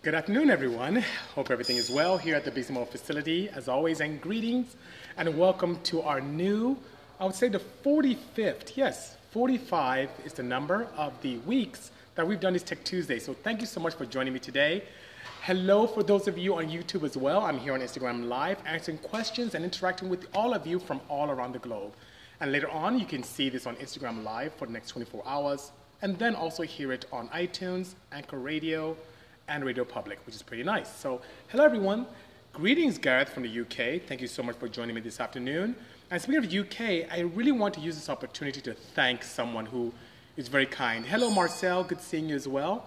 Good afternoon, everyone. Hope everything is well here at the BC facility, as always, and greetings and welcome to our new, I would say the 45th, yes, 45 is the number of the weeks that we've done this Tech Tuesday. So thank you so much for joining me today. Hello for those of you on YouTube as well. I'm here on Instagram Live answering questions and interacting with all of you from all around the globe. And later on, you can see this on Instagram Live for the next 24 hours, and then also hear it on iTunes, Anchor Radio, and Radio Public, which is pretty nice. So, hello everyone. Greetings, Gareth from the UK. Thank you so much for joining me this afternoon. And speaking of UK, I really want to use this opportunity to thank someone who is very kind. Hello, Marcel. Good seeing you as well.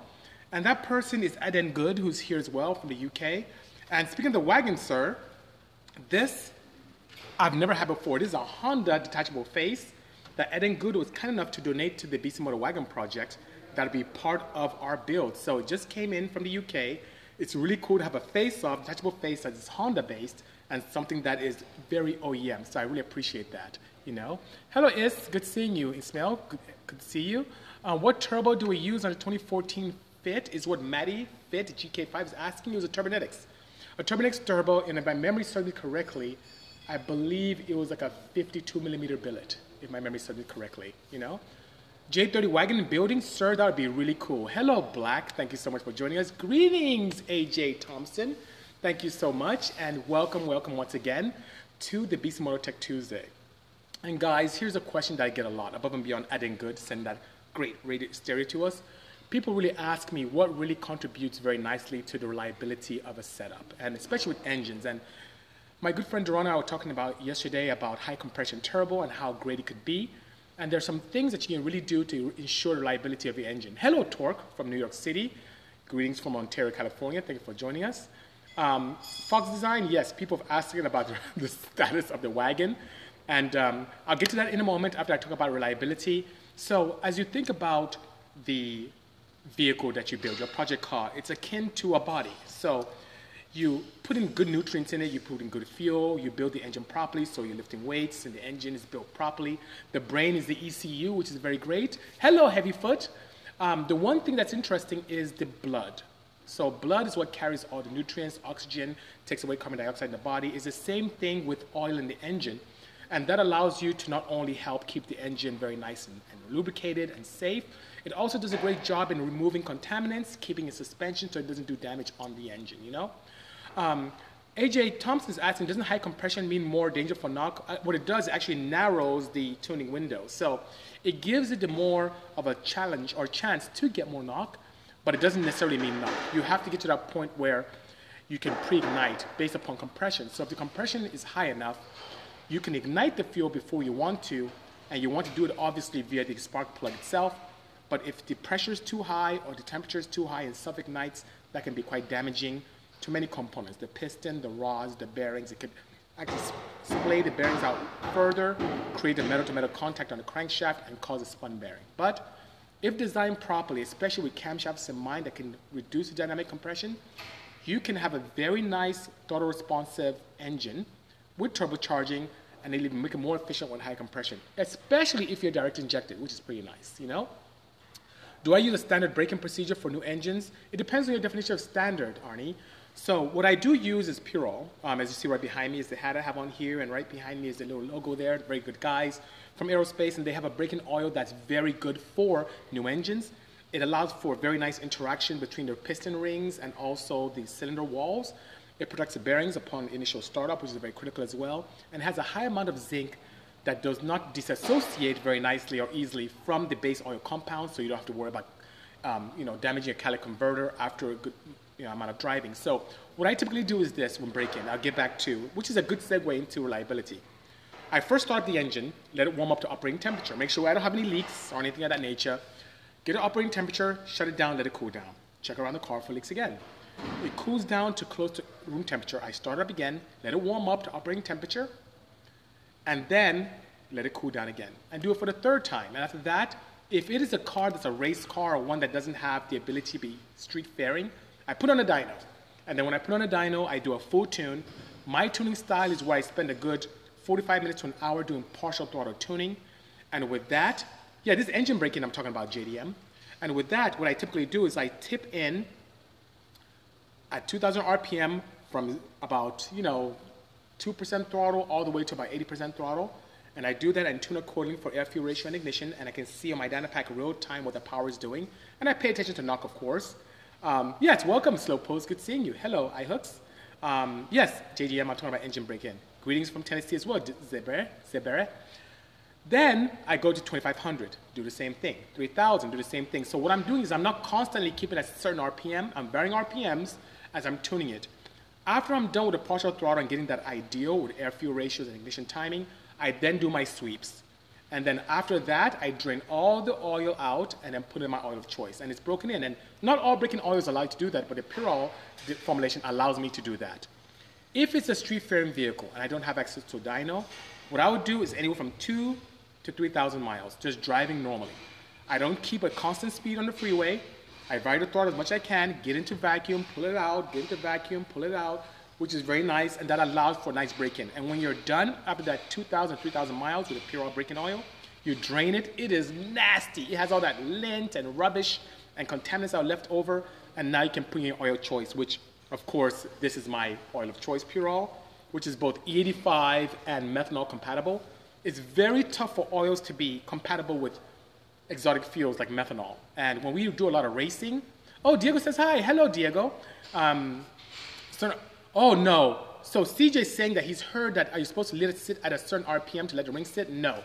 And that person is Eden Good, who's here as well from the UK. And speaking of the wagon, sir, this I've never had before. This is a Honda detachable face that Eden Good was kind enough to donate to the Bisimoto Wagon project that'll be part of our build. So it just came in from the UK. It's really cool to have a face-off, detachable face that is Honda-based and something that is very OEM. So I really appreciate that, you know. Hello, Is. Good seeing you. Ismail, good, good to see you. Uh, what turbo do we use on the 2014 Fit is what Maddie Fit GK5 is asking. Was a Turbonetics. A Turbonetics turbo, and if my memory serves me correctly, I believe it was like a 52 millimeter billet, if my memory serves me correctly, you know. J30 Wagon building, sir, that would be really cool. Hello, Black. Thank you so much for joining us. Greetings, AJ Thompson. Thank you so much, and welcome, welcome once again to the Bisimoto Tech Tuesday. And guys, here's a question that I get a lot, above and beyond adding good, send that great radio stereo to us. People really ask me what really contributes very nicely to the reliability of a setup, and especially with engines. And my good friend Dorana, I was talking about yesterday about high compression turbo and how great it could be. And there's some things that you can really do to ensure the reliability of your engine. Hello, Torque from New York City. Greetings from Ontario, California. Thank you for joining us. Um, Fox Design, yes, people have asked about the, status of the wagon. And um, I'll get to that in a moment after I talk about reliability. So as you think about the vehicle that you build, your project car, it's akin to a body. So you put in good nutrients in it, you put in good fuel, you build the engine properly, so you're lifting weights and the engine is built properly. The brain is the ECU, which is very great. Hello, Heavyfoot. Um, the one thing that's interesting is the blood. So blood is what carries all the nutrients, oxygen, takes away carbon dioxide in the body. It's the same thing with oil in the engine. And that allows you to not only help keep the engine very nice and, and lubricated and safe, it also does a great job in removing contaminants, keeping its suspension so it doesn't do damage on the engine, you know? Um, AJ Thompson is asking, doesn't high compression mean more danger for knock? Uh, what it does, it actually narrows the tuning window. So it gives it the more of a challenge or chance to get more knock, but it doesn't necessarily mean knock. You have to get to that point where you can pre-ignite based upon compression. So if the compression is high enough, you can ignite the fuel before you want to, and you want to do it obviously via the spark plug itself. But if the pressure is too high or the temperature is too high and self-ignites, that can be quite damaging too many components, the piston, the rods, the bearings. It could actually splay the bearings out further, create a metal-to-metal contact on the crankshaft, and cause a spun bearing. But if designed properly, especially with camshafts in mind that can reduce the dynamic compression, you can have a very nice throttle responsive engine with turbocharging and it'll make it more efficient with high compression, especially if you're direct injected, which is pretty nice, you know? Do I use a standard braking procedure for new engines? It depends on your definition of standard, Arnie. So what I do use is Purol. Um, as you see right behind me is the hat I have on here, and right behind me is the little logo there. Very good guys from Aerospace, and they have a braking oil that's very good for new engines. It allows for very nice interaction between the piston rings and also the cylinder walls. It protects the bearings upon initial startup, which is very critical as well, and has a high amount of zinc that does not disassociate very nicely or easily from the base oil compound, so you don't have to worry about um, you know, damaging a catalytic converter after a good you know, amount of driving. So what I typically do is this when braking. I'll get back to, which is a good segue into reliability. I first start the engine, let it warm up to operating temperature. Make sure I don't have any leaks or anything of that nature. Get it operating temperature, shut it down, let it cool down. Check around the car for leaks again. It cools down to close to room temperature. I start it up again, let it warm up to operating temperature, and then let it cool down again. And do it for the third time. And after that, if it is a car that's a race car or one that doesn't have the ability to be street faring, I put on a dyno. And then when I put on a dyno, I do a full tune. My tuning style is where I spend a good 45 minutes to an hour doing partial throttle tuning. And with that, yeah, this engine braking I'm talking about JDM. And with that, what I typically do is I tip in at 2,000 RPM from about, you know, 2% throttle all the way to about 80% throttle. And I do that and tune accordingly for air fuel ratio and ignition, and I can see on my Dynapack real time what the power is doing. And I pay attention to knock, of course. Um, yes, welcome, Slow Post. Good seeing you. Hello, iHooks. Um, yes, JGM, I'm talking about engine break-in. Greetings from Tennessee as well, Zebere. Zebere. Then I go to 2500, do the same thing. 3000, do the same thing. So what I'm doing is I'm not constantly keeping a certain RPM. I'm varying RPMs as I'm tuning it. After I'm done with the partial throttle and getting that ideal with air fuel ratios and ignition timing, I then do my sweeps. And then after that, I drain all the oil out and then put in my oil of choice. And it's broken in. And not all break-in oils are allowed to do that, but the Purell formulation allows me to do that. If it's a street faring vehicle and I don't have access to a dyno, what I would do is anywhere from two to 3,000 miles, just driving normally. I don't keep a constant speed on the freeway. I ride the throttle as much as I can, get into vacuum, pull it out, get into vacuum, pull it out, which is very nice, and that allows for nice break-in. And when you're done after that 2,000, 3,000 miles with a Purell break-in oil, you drain it. It is nasty. It has all that lint and rubbish and contaminants that are left over, and now you can put in your oil choice, which, of course, this is my oil of choice Purell, which is both E85 and methanol compatible. It's very tough for oils to be compatible with exotic fuels like methanol. And when we do a lot of racing, oh, Diego says hi. Hello, Diego. Um, so Oh no. So CJ's saying that he's heard that are you supposed to let it sit at a certain RPM to let the ring sit? No.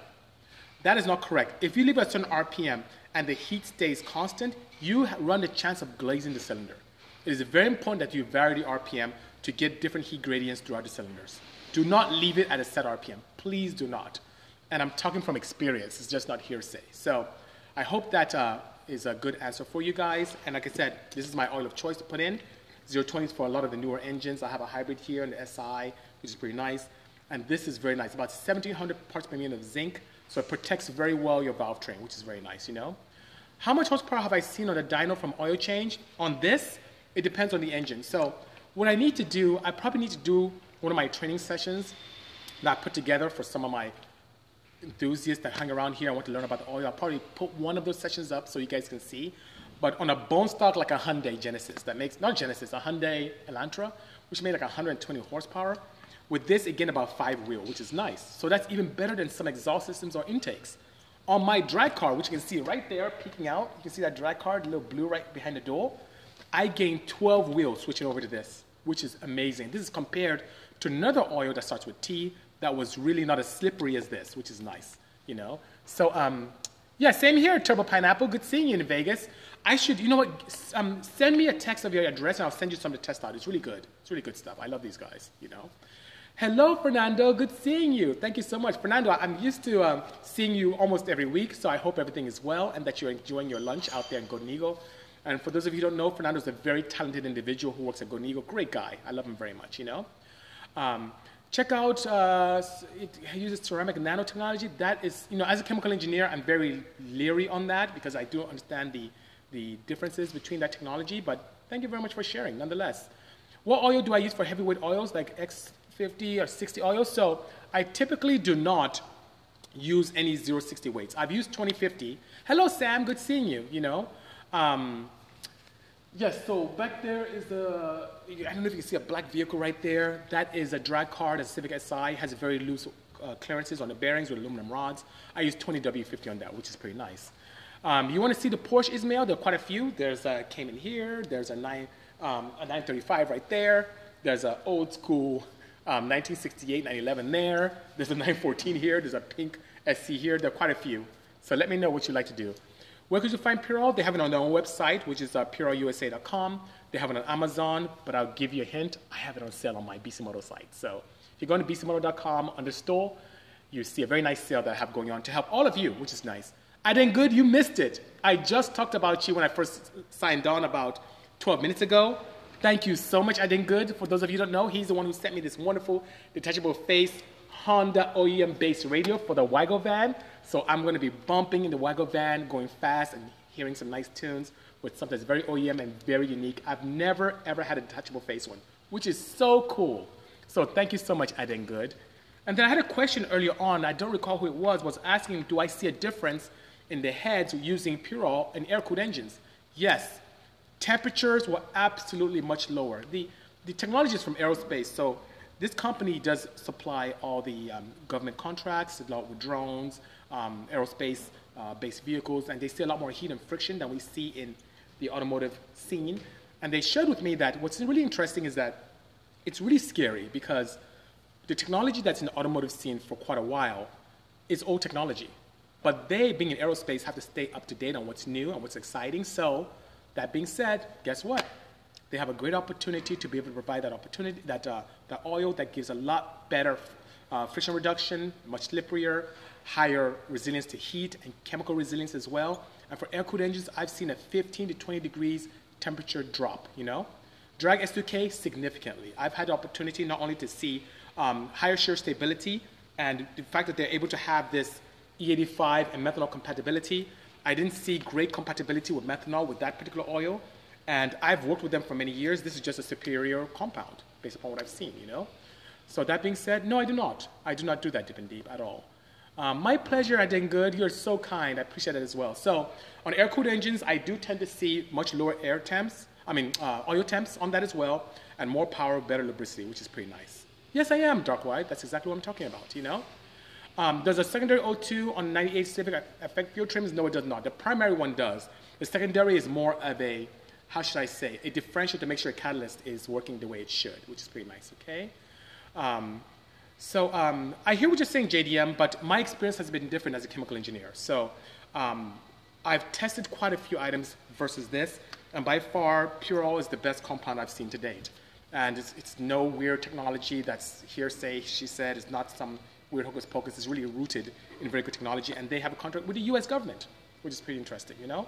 That is not correct. If you leave at a certain RPM and the heat stays constant, you run the chance of glazing the cylinder. It is very important that you vary the RPM to get different heat gradients throughout the cylinders. Do not leave it at a set RPM. Please do not. And I'm talking from experience, it's just not hearsay. So I hope that uh, is a good answer for you guys. And like I said, this is my oil of choice to put in. 020s for a lot of the newer engines. I have a hybrid here in the SI, which is pretty nice. And this is very nice, about 1,700 parts per million of zinc, so it protects very well your valve train, which is very nice, you know? How much horsepower have I seen on the dyno from oil change? On this, it depends on the engine. So what I need to do, I probably need to do one of my training sessions that I put together for some of my enthusiasts that hang around here and want to learn about the oil. I'll probably put one of those sessions up so you guys can see. But on a bone stock like a Hyundai Genesis, that makes, not Genesis, a Hyundai Elantra, which made like 120 horsepower, with this, again, about five wheel, which is nice. So that's even better than some exhaust systems or intakes. On my drag car, which you can see right there peeking out, you can see that drag car, the little blue right behind the door, I gained 12 wheels switching over to this, which is amazing. This is compared to another oil that starts with T that was really not as slippery as this, which is nice, you know? So, um, yeah, same here, Turbo Pineapple. Good seeing you in Vegas. I should, you know what, um, send me a text of your address and I'll send you some to test out. It's really good. It's really good stuff. I love these guys, you know. Hello, Fernando. Good seeing you. Thank you so much. Fernando, I'm used to um, seeing you almost every week, so I hope everything is well and that you're enjoying your lunch out there in Eagle. And for those of you who don't know, Fernando is a very talented individual who works at Eagle. Great guy. I love him very much, you know. Um, check out, uh, it uses ceramic nanotechnology. That is, you know, as a chemical engineer, I'm very leery on that because I do understand the the differences between that technology, but thank you very much for sharing nonetheless. What oil do I use for heavyweight oils like X50 or 60 oils? So I typically do not use any 060 weights. I've used 2050. Hello, Sam. Good seeing you, you know. Um, yes, so back there is a, I don't know if you can see a black vehicle right there. That is a drag car, the Civic Si, has very loose uh, clearances on the bearings with aluminum rods. I use 20W50 on that, which is pretty nice. Um, you want to see the Porsche Ismail? There are quite a few. There's a Cayman here. There's a, nine, um, a 935 right there. There's an old school um, 1968 911 there. There's a 914 here. There's a pink SC here. There are quite a few. So let me know what you'd like to do. Where could you find Purell? They have it on their own website, which is uh, PurellUSA.com. They have it on Amazon, but I'll give you a hint. I have it on sale on my Bisimoto site. So if you go to bisimoto.com under store, you see a very nice sale that I have going on to help all of you, which is nice. I did good, you missed it. I just talked about you when I first signed on about 12 minutes ago. Thank you so much, I did good. For those of you don't know, he's the one who sent me this wonderful detachable face Honda OEM based radio for the Wagovan. So I'm going to be bumping in the Wagovan, going fast and hearing some nice tunes with something that's very OEM and very unique. I've never ever had a detachable face one, which is so cool. So thank you so much, I did good. And then I had a question earlier on, I don't recall who it was, was asking, do I see a difference in the heads using Purell and air-cooled engines. Yes, temperatures were absolutely much lower. The, the technology is from aerospace, so this company does supply all the um, government contracts, a lot with drones, um, aerospace uh, based vehicles, and they see a lot more heat and friction than we see in the automotive scene. And they shared with me that what's really interesting is that it's really scary because the technology that's in the automotive scene for quite a while is old technology. But they, being in aerospace, have to stay up to date on what's new and what's exciting. So, that being said, guess what? They have a great opportunity to be able to provide that opportunity, that, uh, that oil that gives a lot better uh, friction reduction, much slipperier, higher resilience to heat and chemical resilience as well. And for air-cooled engines, I've seen a 15 to 20 degrees temperature drop, you know? Drag S2K significantly. I've had the opportunity not only to see um, higher shear stability and the fact that they're able to have this E85 and methanol compatibility. I didn't see great compatibility with methanol with that particular oil. And I've worked with them for many years. This is just a superior compound based upon what I've seen, you know? So that being said, no, I do not. I do not do that deep and deep at all. Um, my pleasure, I did good. You're so kind. I appreciate it as well. So on air-cooled engines, I do tend to see much lower air temps. I mean, uh, oil temps on that as well, and more power, better lubricity, which is pretty nice. Yes, I am dark white. That's exactly what I'm talking about. You know. Um, does a secondary O2 on 98 Civic affect fuel trims? No, it does not. The primary one does. The secondary is more of a, how should I say, a differential to make sure a catalyst is working the way it should, which is pretty nice. Okay. Um, so um, I hear what you're saying, JDM, but my experience has been different as a chemical engineer. So um, I've tested quite a few items versus this, and by far, Purol is the best compound I've seen to date. And it's, it's no weird technology that's hearsay, she said. It's not some weird hocus pocus. is really rooted in very good technology, and they have a contract with the U.S. government, which is pretty interesting, you know?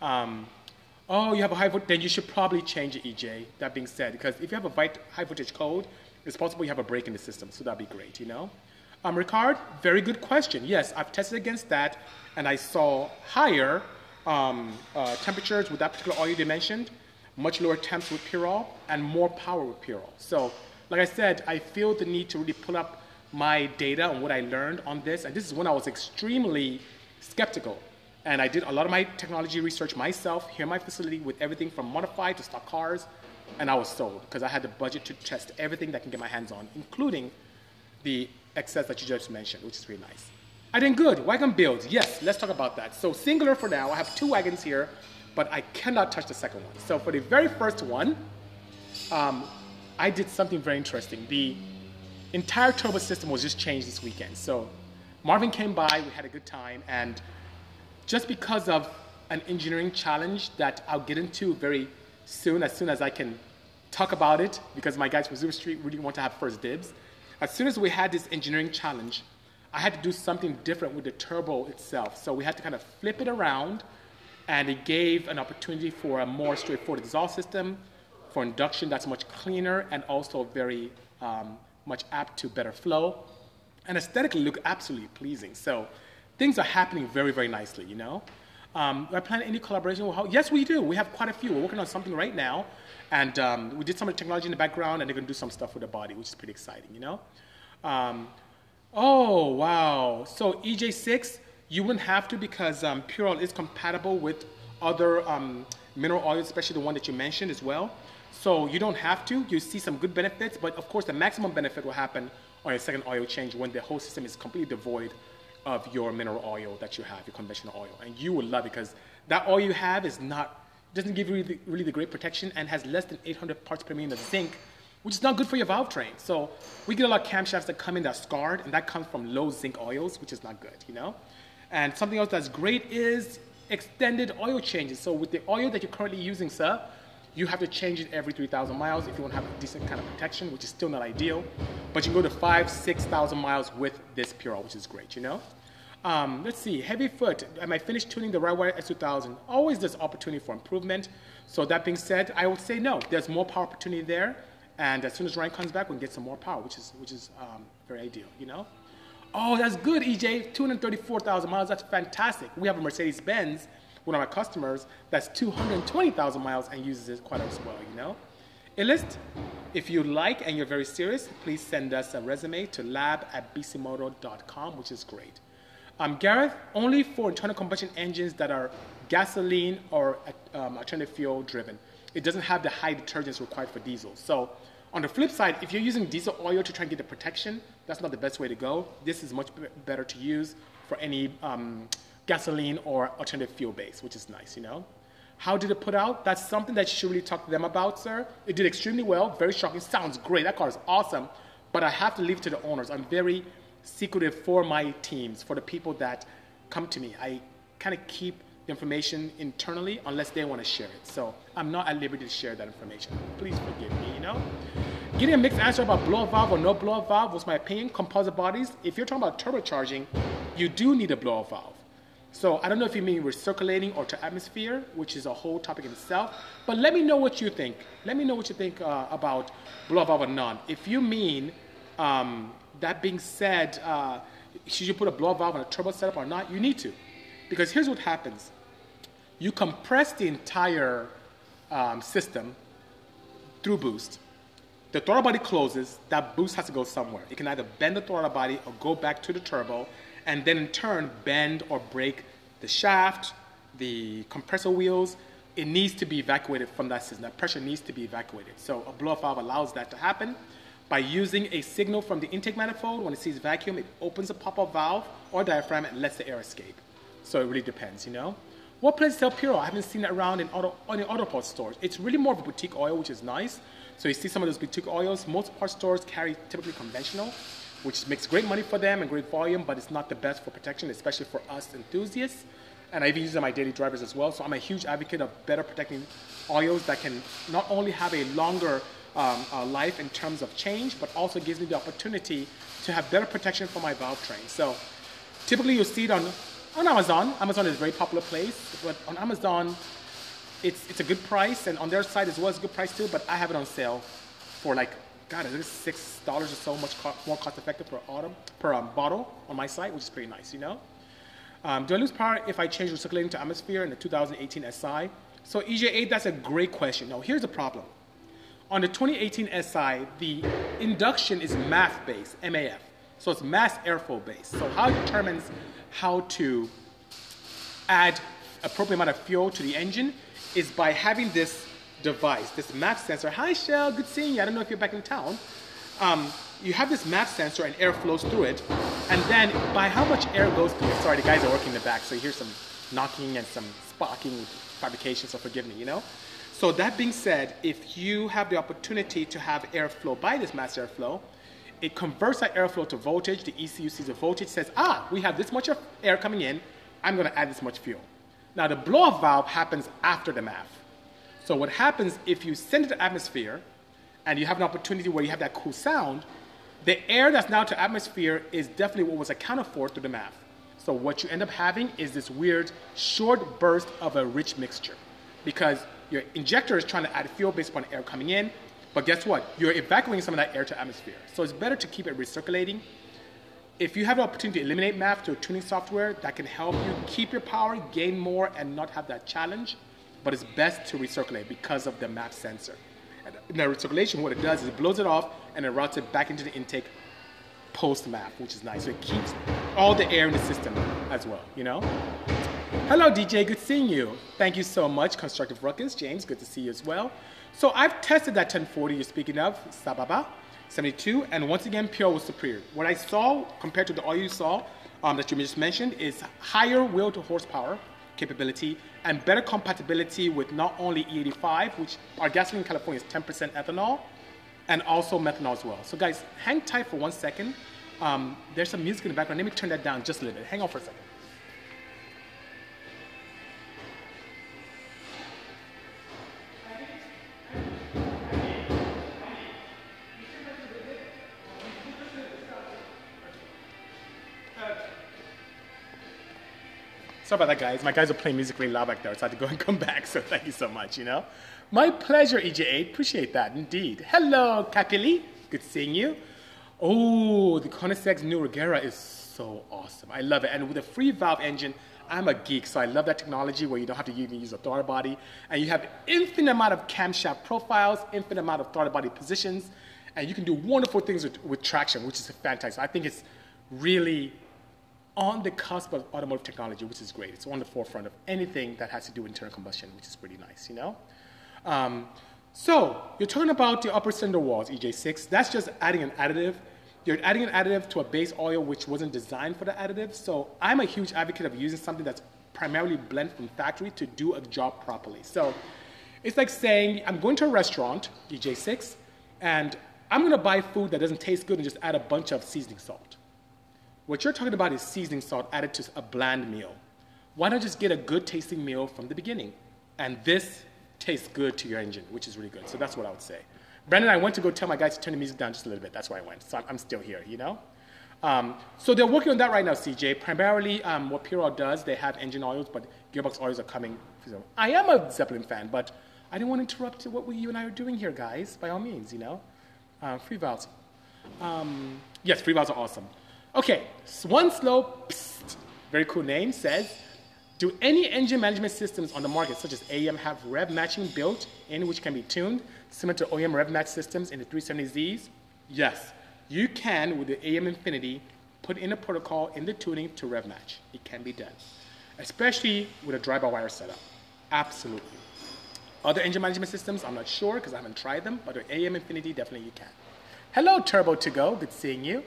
Um, oh, you have a high voltage, then you should probably change it, EJ, that being said, because if you have a high voltage code, it's possible you have a break in the system, so that'd be great, you know? Um, Ricard, very good question. Yes, I've tested against that, and I saw higher um, uh, temperatures with that particular oil you mentioned, much lower temps with Purol, and more power with Purol. So, like I said, I feel the need to really pull up my data and what I learned on this, and this is when I was extremely skeptical. And I did a lot of my technology research myself here in my facility with everything from modified to stock cars and I was sold because I had the budget to test everything that I can get my hands on, including the excess that you just mentioned, which is really nice. I did good. Wagon builds. Yes, let's talk about that. So singular for now. I have two wagons here, but I cannot touch the second one. So for the very first one, um, I did something very interesting. The entire turbo system was just changed this weekend. So Marvin came by, we had a good time, and just because of an engineering challenge that I'll get into very soon, as soon as I can talk about it, because my guys from Zoo Street really want to have first dibs. As soon as we had this engineering challenge, I had to do something different with the turbo itself. So we had to kind of flip it around, and it gave an opportunity for a more straightforward exhaust system, for induction that's much cleaner and also very um, much apt to better flow, and aesthetically look absolutely pleasing. So things are happening very, very nicely, you know? Um, I plan any collaboration Yes, we do. We have quite a few. We're working on something right now. And um, we did some of the technology in the background, and they're going to do some stuff with the body, which is pretty exciting, you know? Um, oh, wow. So EJ6, you wouldn't have to because um, Purol is compatible with other um, mineral oils, especially the one that you mentioned as well. So you don't have to. You see some good benefits, but of course the maximum benefit will happen on your second oil change when the whole system is completely devoid of your mineral oil that you have, your conventional oil. And you will love it because that oil you have is not, doesn't give you really, really the great protection and has less than 800 parts per million of zinc, which is not good for your valve train. So we get a lot of camshafts that come in that are scarred, and that comes from low zinc oils, which is not good, you know? And something else that's great is extended oil changes. So with the oil that you're currently using, sir, you have to change it every 3,000 miles if you want to have a decent kind of protection, which is still not ideal. But you can go to five, 6,000 miles with this Purol, which is great, you know? Um, let's see, heavy foot. Am I finished tuning the Rightwire S2000? Always there's opportunity for improvement. So that being said, I would say no. There's more power opportunity there. And as soon as Ryan comes back, we can get some more power, which is, which is um, very ideal, you know? Oh, that's good, EJ. 234,000 miles. That's fantastic. We have a Mercedes Benz, one of our customers, that's 220,000 miles and uses it quite as well, you know? Illist, if you like and you're very serious, please send us a resume to lab at bisimoto.com, which is great. Um, Gareth, only for internal combustion engines that are gasoline or um, alternative fuel driven. It doesn't have the high detergents required for diesel. So on the flip side, if you're using diesel oil to try and get the protection, that's not the best way to go. This is much better to use for any um, gasoline or alternative fuel base, which is nice, you know? How did it put out? That's something that you should really talk to them about, sir. It did extremely well, very shocking, sounds great. That car is awesome, but I have to leave it to the owners. I'm very secretive for my teams, for the people that come to me. I kind of keep the information internally unless they want to share it. So I'm not at liberty to share that information. Please forgive me, you know? Getting a mixed answer about blow valve or no blow valve was my opinion. Composite bodies, if you're talking about turbocharging, you do need a blow valve. So I don't know if you mean recirculating or to atmosphere, which is a whole topic in itself. But let me know what you think. Let me know what you think uh, about blow valve or none. If you mean, um, that being said, uh, should you put a blow valve on a turbo setup or not? You need to. Because here's what happens. You compress the entire um, system through boost. The throttle body closes, that boost has to go somewhere. It can either bend the throttle body or go back to the turbo, and then in turn bend or break the shaft, the compressor wheels. It needs to be evacuated from that system. That pressure needs to be evacuated. So a blow-off valve allows that to happen. By using a signal from the intake manifold, when it sees vacuum, it opens a pop-up valve or diaphragm and lets the air escape. So it really depends, you know? What place sell Puro? I haven't seen it around in auto, in auto parts stores. It's really more of a boutique oil, which is nice. So you see some of those boutique oils. Most parts stores carry typically conventional, which makes great money for them and great volume, but it's not the best for protection, especially for us enthusiasts. And I even use it on my daily drivers as well. So I'm a huge advocate of better protecting oils that can not only have a longer um, uh, life in terms of change, but also gives me the opportunity to have better protection for my valve train. So typically you'll see it on, on Amazon. Amazon is a very popular place, but on Amazon, it's, it's a good price, and on their side as well, it's a good price too, but I have it on sale for like, God, is six dollars or so much co more cost effective per autumn, per um, bottle on my site, which is pretty nice, you know? Um, do I lose power if I change recirculating to atmosphere in the 2018 SI? So EJ8, that's a great question. Now, here's the problem. On the 2018 SI, the induction is MAF based, MAF. So it's mass airflow based. So how it determines how to add appropriate amount of fuel to the engine is by having this device, this MAF sensor. Hi, Shell, good seeing you. I don't know if you're back in town. Um, you have this MAF sensor and air flows through it. And then by how much air goes through it, sorry, the guys are working in the back, so you hear some knocking and some sparking fabrication, so forgive me, you know? So that being said, if you have the opportunity to have airflow by this mass airflow, it converts that airflow to voltage. The ECU sees the voltage, says, ah, we have this much of air coming in. I'm going to add this much fuel. Now, the blow-off valve happens after the MAF. So what happens if you send it to atmosphere and you have an opportunity where you have that cool sound, the air that's now to atmosphere is definitely what was accounted for through the MAF. So what you end up having is this weird short burst of a rich mixture because your injector is trying to add fuel based upon air coming in, but guess what? You're evacuating some of that air to atmosphere. So it's better to keep it recirculating if you have the opportunity to eliminate math a tuning software that can help you keep your power, gain more, and not have that challenge, but it's best to recirculate because of the MAP sensor. And the recirculation, what it does is it blows it off and it routes it back into the intake post-MAP, which is nice. So it keeps all the air in the system as well, you know? Hello, DJ, good seeing you. Thank you so much, Constructive Ruckus. James, good to see you as well. So I've tested that 1040 you're speaking of, Sababa. 72, and once again, Pure was superior. What I saw compared to the oil you saw um, that you just mentioned is higher wheel to horsepower capability and better compatibility with not only E85, which our gasoline in California is 10% ethanol, and also methanol as well. So guys, hang tight for one second. Um, there's some music in the background. Let me turn that down just a little bit. Hang on for a second. Sorry about that, guys. My guys are playing music really loud back there, so I had to go and come back. So thank you so much, you know. My pleasure, EJ8. Appreciate that, indeed. Hello, Kapili. Good seeing you. Oh, the Koenigsegg new Regera is so awesome. I love it. And with a free valve engine, I'm a geek, so I love that technology where you don't have to even use a throttle body. And you have infinite amount of camshaft profiles, infinite amount of throttle body positions, and you can do wonderful things with, with traction, which is fantastic. I think it's really on the cusp of automotive technology, which is great. It's on the forefront of anything that has to do with internal combustion, which is pretty nice, you know? Um, so you're talking about the upper cylinder walls, EJ6. That's just adding an additive. You're adding an additive to a base oil which wasn't designed for the additive. So I'm a huge advocate of using something that's primarily blend from factory to do a job properly. So it's like saying I'm going to a restaurant, EJ6, and I'm to buy food that doesn't taste good and just add a bunch of seasoning salt. What you're talking about is seasoning salt added to a bland meal. Why not just get a good tasting meal from the beginning? And this tastes good to your engine, which is really good. So that's what I would say. Brandon, I went to go tell my guys to turn the music down just a little bit. That's why I went. So I'm still here, you know? Um, so they're working on that right now, CJ. Primarily, um, what Purell does, they have engine oils, but gearbox oils are coming. I am a Zeppelin fan, but I didn't want to interrupt what you and I are doing here, guys. By all means, you know. Uh, free valves. Um, yes, free valves are awesome. Okay, one slow, psst, very cool name says, do any engine management systems on the market, such as AEM, have rev matching built in, which can be tuned, similar to OEM rev match systems in the 370Zs? Yes, you can, with the AEM Infinity, put in a protocol in the tuning to rev match. It can be done, especially with a drive-by-wire setup. Absolutely. Other engine management systems, I'm not sure because I haven't tried them, but with AEM Infinity, definitely you can. Hello, Turbo to go. Good seeing you.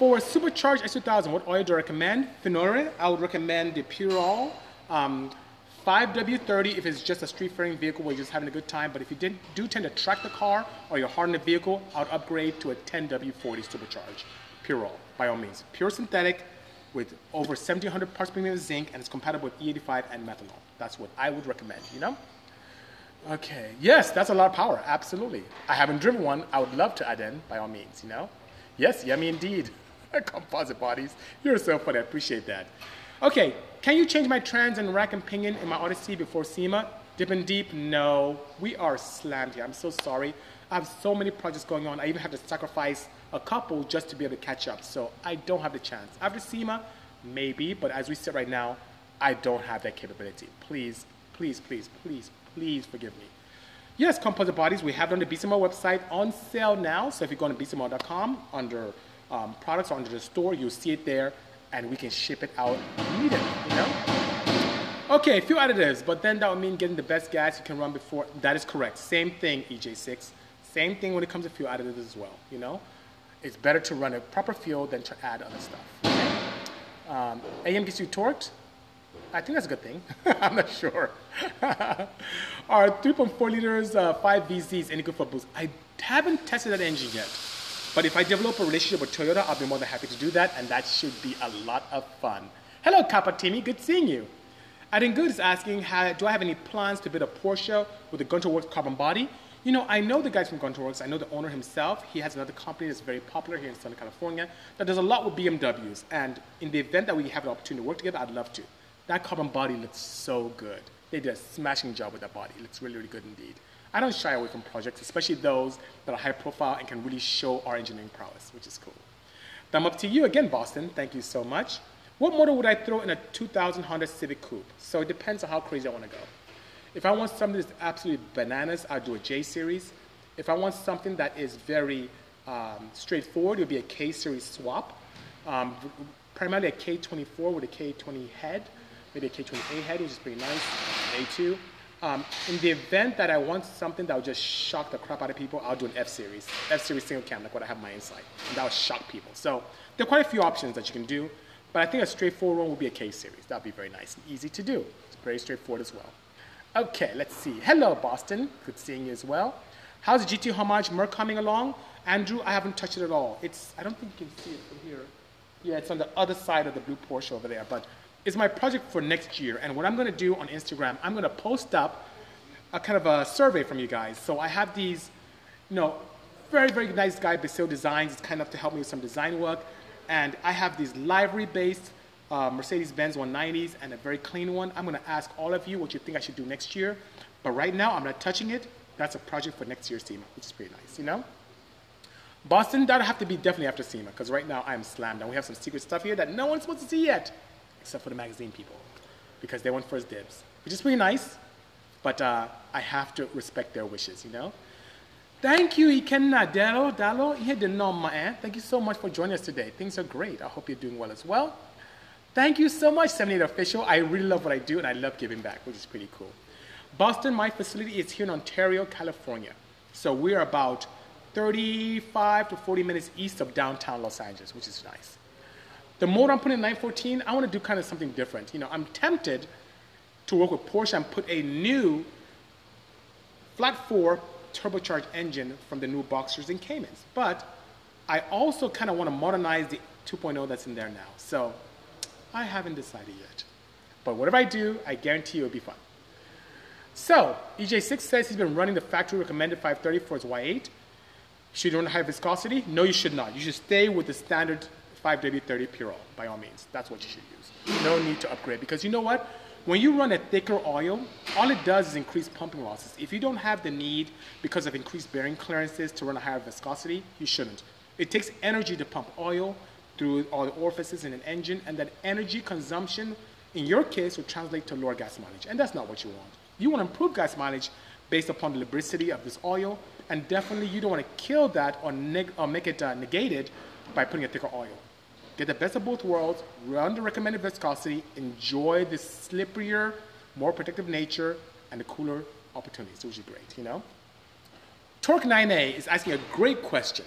For supercharged S2000, what oil do I recommend? Finore, I would recommend the Purell um, 5W30 if it's just a street faring vehicle where you're just having a good time. But if you did, do tend to track the car or you're hard on the vehicle, I would upgrade to a 10W40 supercharged Purell, by all means. Pure synthetic with over 1700 parts per million of zinc and it's compatible with E85 and methanol. That's what I would recommend, you know? Okay, yes, that's a lot of power, absolutely. I haven't driven one. I would love to add in, by all means, you know? Yes, yummy indeed. composite bodies. You're so funny. I appreciate that. Okay, can you change my trans and rack and pinion in my Odyssey before SEMA? Dipping deep? No. We are slammed here. I'm so sorry. I have so many projects going on. I even have to sacrifice a couple just to be able to catch up. So I don't have the chance. After SEMA, maybe, but as we sit right now, I don't have that capability. Please, please, please, please, please forgive me. Yes, composite bodies, we have it on the Bisimoto website on sale now. So if you go on bisimoto.com under um, products under the store, you'll see it there, and we can ship it out immediately, you know? Okay, a few additives, but then that would mean getting the best gas you can run before. That is correct. Same thing, EJ6. Same thing when it comes to fuel additives as well, you know? It's better to run a proper fuel than to add other stuff. Okay? Um, AM gets you torqued. I think that's a good thing. I'm not sure. Our 3.4 liters, uh, 5 VZs, any good for boost? I haven't tested that engine yet. But if I develop a relationship with Toyota, I'll be more than happy to do that, and that should be a lot of fun. Hello, Kapatini, good seeing you. Aden Good is asking, do I have any plans to build a Porsche with a Gunther Werks carbon body? You know, I know the guys from Gunther Werks. I know the owner himself. He has another company that's very popular here in Southern California that does a lot with BMWs. And in the event that we have an opportunity to work together, I'd love to. That carbon body looks so good. They did a smashing job with that body. It looks really, really good indeed. I don't shy away from projects, especially those that are high profile and can really show our engineering prowess, which is cool. Thumb up to you again, Boston. Thank you so much. What motor would I throw in a 2000 Honda Civic Coupe? So it depends on how crazy I want to go. If I want something that's absolutely bananas, I'll do a J series. If I want something that is very um, straightforward, it would be a K series swap. Um, primarily a K24 with a K20 head, maybe a K20A head, which is pretty nice, A2. Um, in the event that I want something that will just shock the crap out of people, I'll do an F series, F series single cam, like what I have my inside, and that will shock people. So there are quite a few options that you can do, but I think a straightforward one would be a K series. That would be very nice and easy to do. It's very straightforward as well. Okay, let's see. Hello, Boston. Good seeing you as well. How's the GT Homage Merc coming along? Andrew, I haven't touched it at all. It's, I don't think you can see it from here. Yeah, it's on the other side of the blue Porsche over there, but is my project for next year. And what I'm going to do on Instagram, I'm going to post up a kind of a survey from you guys. So I have these, you know, very, very nice guy, Basil Designs, is kind enough to help me with some design work. And I have these library-based uh, Mercedes-Benz 190s and a very clean one. I'm going to ask all of you what you think I should do next year. But right now, I'm not touching it. That's a project for next year's SEMA, which is pretty nice, you know? Boston, that'll have to be definitely after SEMA, because right now I'm slammed. And we have some secret stuff here that no one's supposed to see yet except for the magazine people, because they want first dibs, which is pretty nice, but uh, I have to respect their wishes, you know? Thank you, Ikenna Dalo. Dalo, eh? Thank you so much for joining us today. Things are great. I hope you're doing well as well. Thank you so much, 78 Official. I really love what I do and I love giving back, which is pretty cool. Boston, my facility is here in Ontario, California. So we're about 35 to 40 minutes east of downtown Los Angeles, which is nice. The motor I'm putting in 914, I want to do kind of something different. You know, I'm tempted to work with Porsche and put a new flat four turbocharged engine from the new Boxsters and Caymans. But I also kind of want to modernize the 2.0 that's in there now. So I haven't decided yet. But whatever I do, I guarantee you it'll be fun. So, EJ6 says he's been running the factory recommended 530 for his Y8. Should you run high viscosity? No, you should not. You should stay with the standard 5W30 Pure by all means. That's what you should use. No need to upgrade because you know what? When you run a thicker oil, all it does is increase pumping losses. If you don't have the need because of increased bearing clearances to run a higher viscosity, you shouldn't. It takes energy to pump oil through all the orifices in an engine, and that energy consumption, in your case, will translate to lower gas mileage. And that's not what you want. You want to improve gas mileage based upon the lubricity of this oil, and definitely you don't want to kill that or, or make it uh, negated by putting a thicker oil. Get the best of both worlds, run the recommended viscosity, enjoy the slipperier, more protective nature, and the cooler opportunities, which is great, you know? Torque 9A is asking a great question.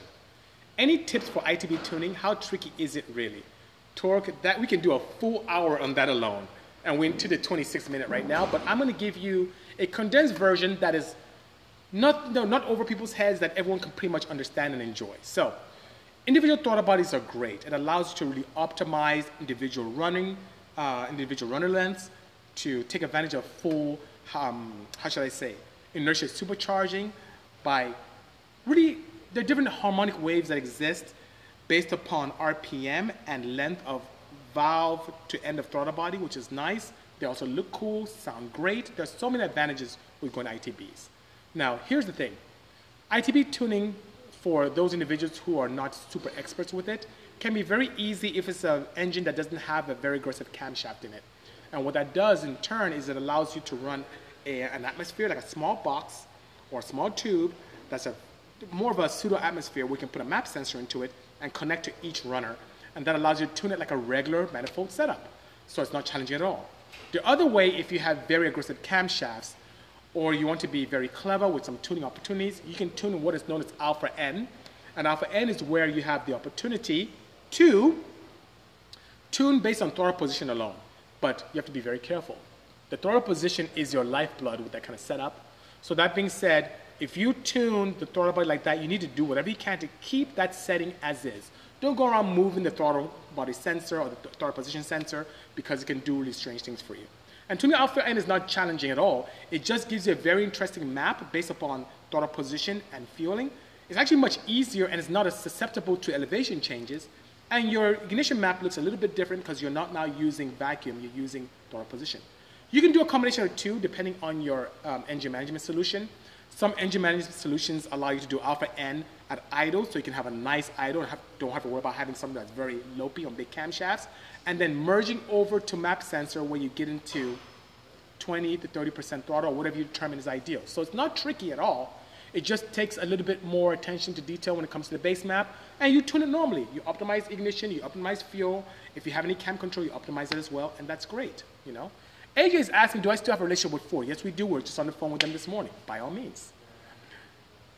Any tips for ITB tuning? How tricky is it really? Torque, that we can do a full hour on that alone. And we're into the 26 minute right now, but I'm gonna give you a condensed version that is not, no, not over people's heads that everyone can pretty much understand and enjoy. So, individual throttle bodies are great. It allows you to really optimize individual running, uh, individual runner lengths, to take advantage of full, um, how should I say, inertia supercharging by really there are different harmonic waves that exist based upon RPM and length of valve to end of throttle body, which is nice. They also look cool, sound great. There's so many advantages with going ITBs. Now, here's the thing. ITB tuning for those individuals who are not super experts with it can be very easy if it's an engine that doesn't have a very aggressive camshaft in it. And what that does in turn is it allows you to run a, an atmosphere like a small box or a small tube that's a more of a pseudo atmosphere. We can put a map sensor into it and connect to each runner. And that allows you to tune it like a regular manifold setup. So it's not challenging at all. The other way, if you have very aggressive camshafts, or you want to be very clever with some tuning opportunities, you can tune what is known as alpha N. And alpha N is where you have the opportunity to tune based on throttle position alone. But you have to be very careful. The throttle position is your lifeblood with that kind of setup. So that being said, if you tune the throttle body like that, you need to do whatever you can to keep that setting as is. Don't go around moving the throttle body sensor or the throttle position sensor because it can do really strange things for you. And tuning alpha N is not challenging at all. It just gives you a very interesting map based upon throttle position and fueling. It's actually much easier and it's not as susceptible to elevation changes. And your ignition map looks a little bit different because you're not now using vacuum, you're using throttle position. You can do a combination of two depending on your um, engine management solution. Some engine management solutions allow you to do alpha N at idle, so you can have a nice idle and have, don't have to worry about having something that's very lopey on big camshafts. And then merging over to map sensor when you get into 20 to 30% throttle, or whatever you determine is ideal. So it's not tricky at all. It just takes a little bit more attention to detail when it comes to the base map, and you tune it normally. You optimize ignition, you optimize fuel. If you have any cam control, you optimize it as well, and that's great, you know? AJ is asking, do I still have a relationship with Ford? Yes, we do. We're just on the phone with them this morning, by all means.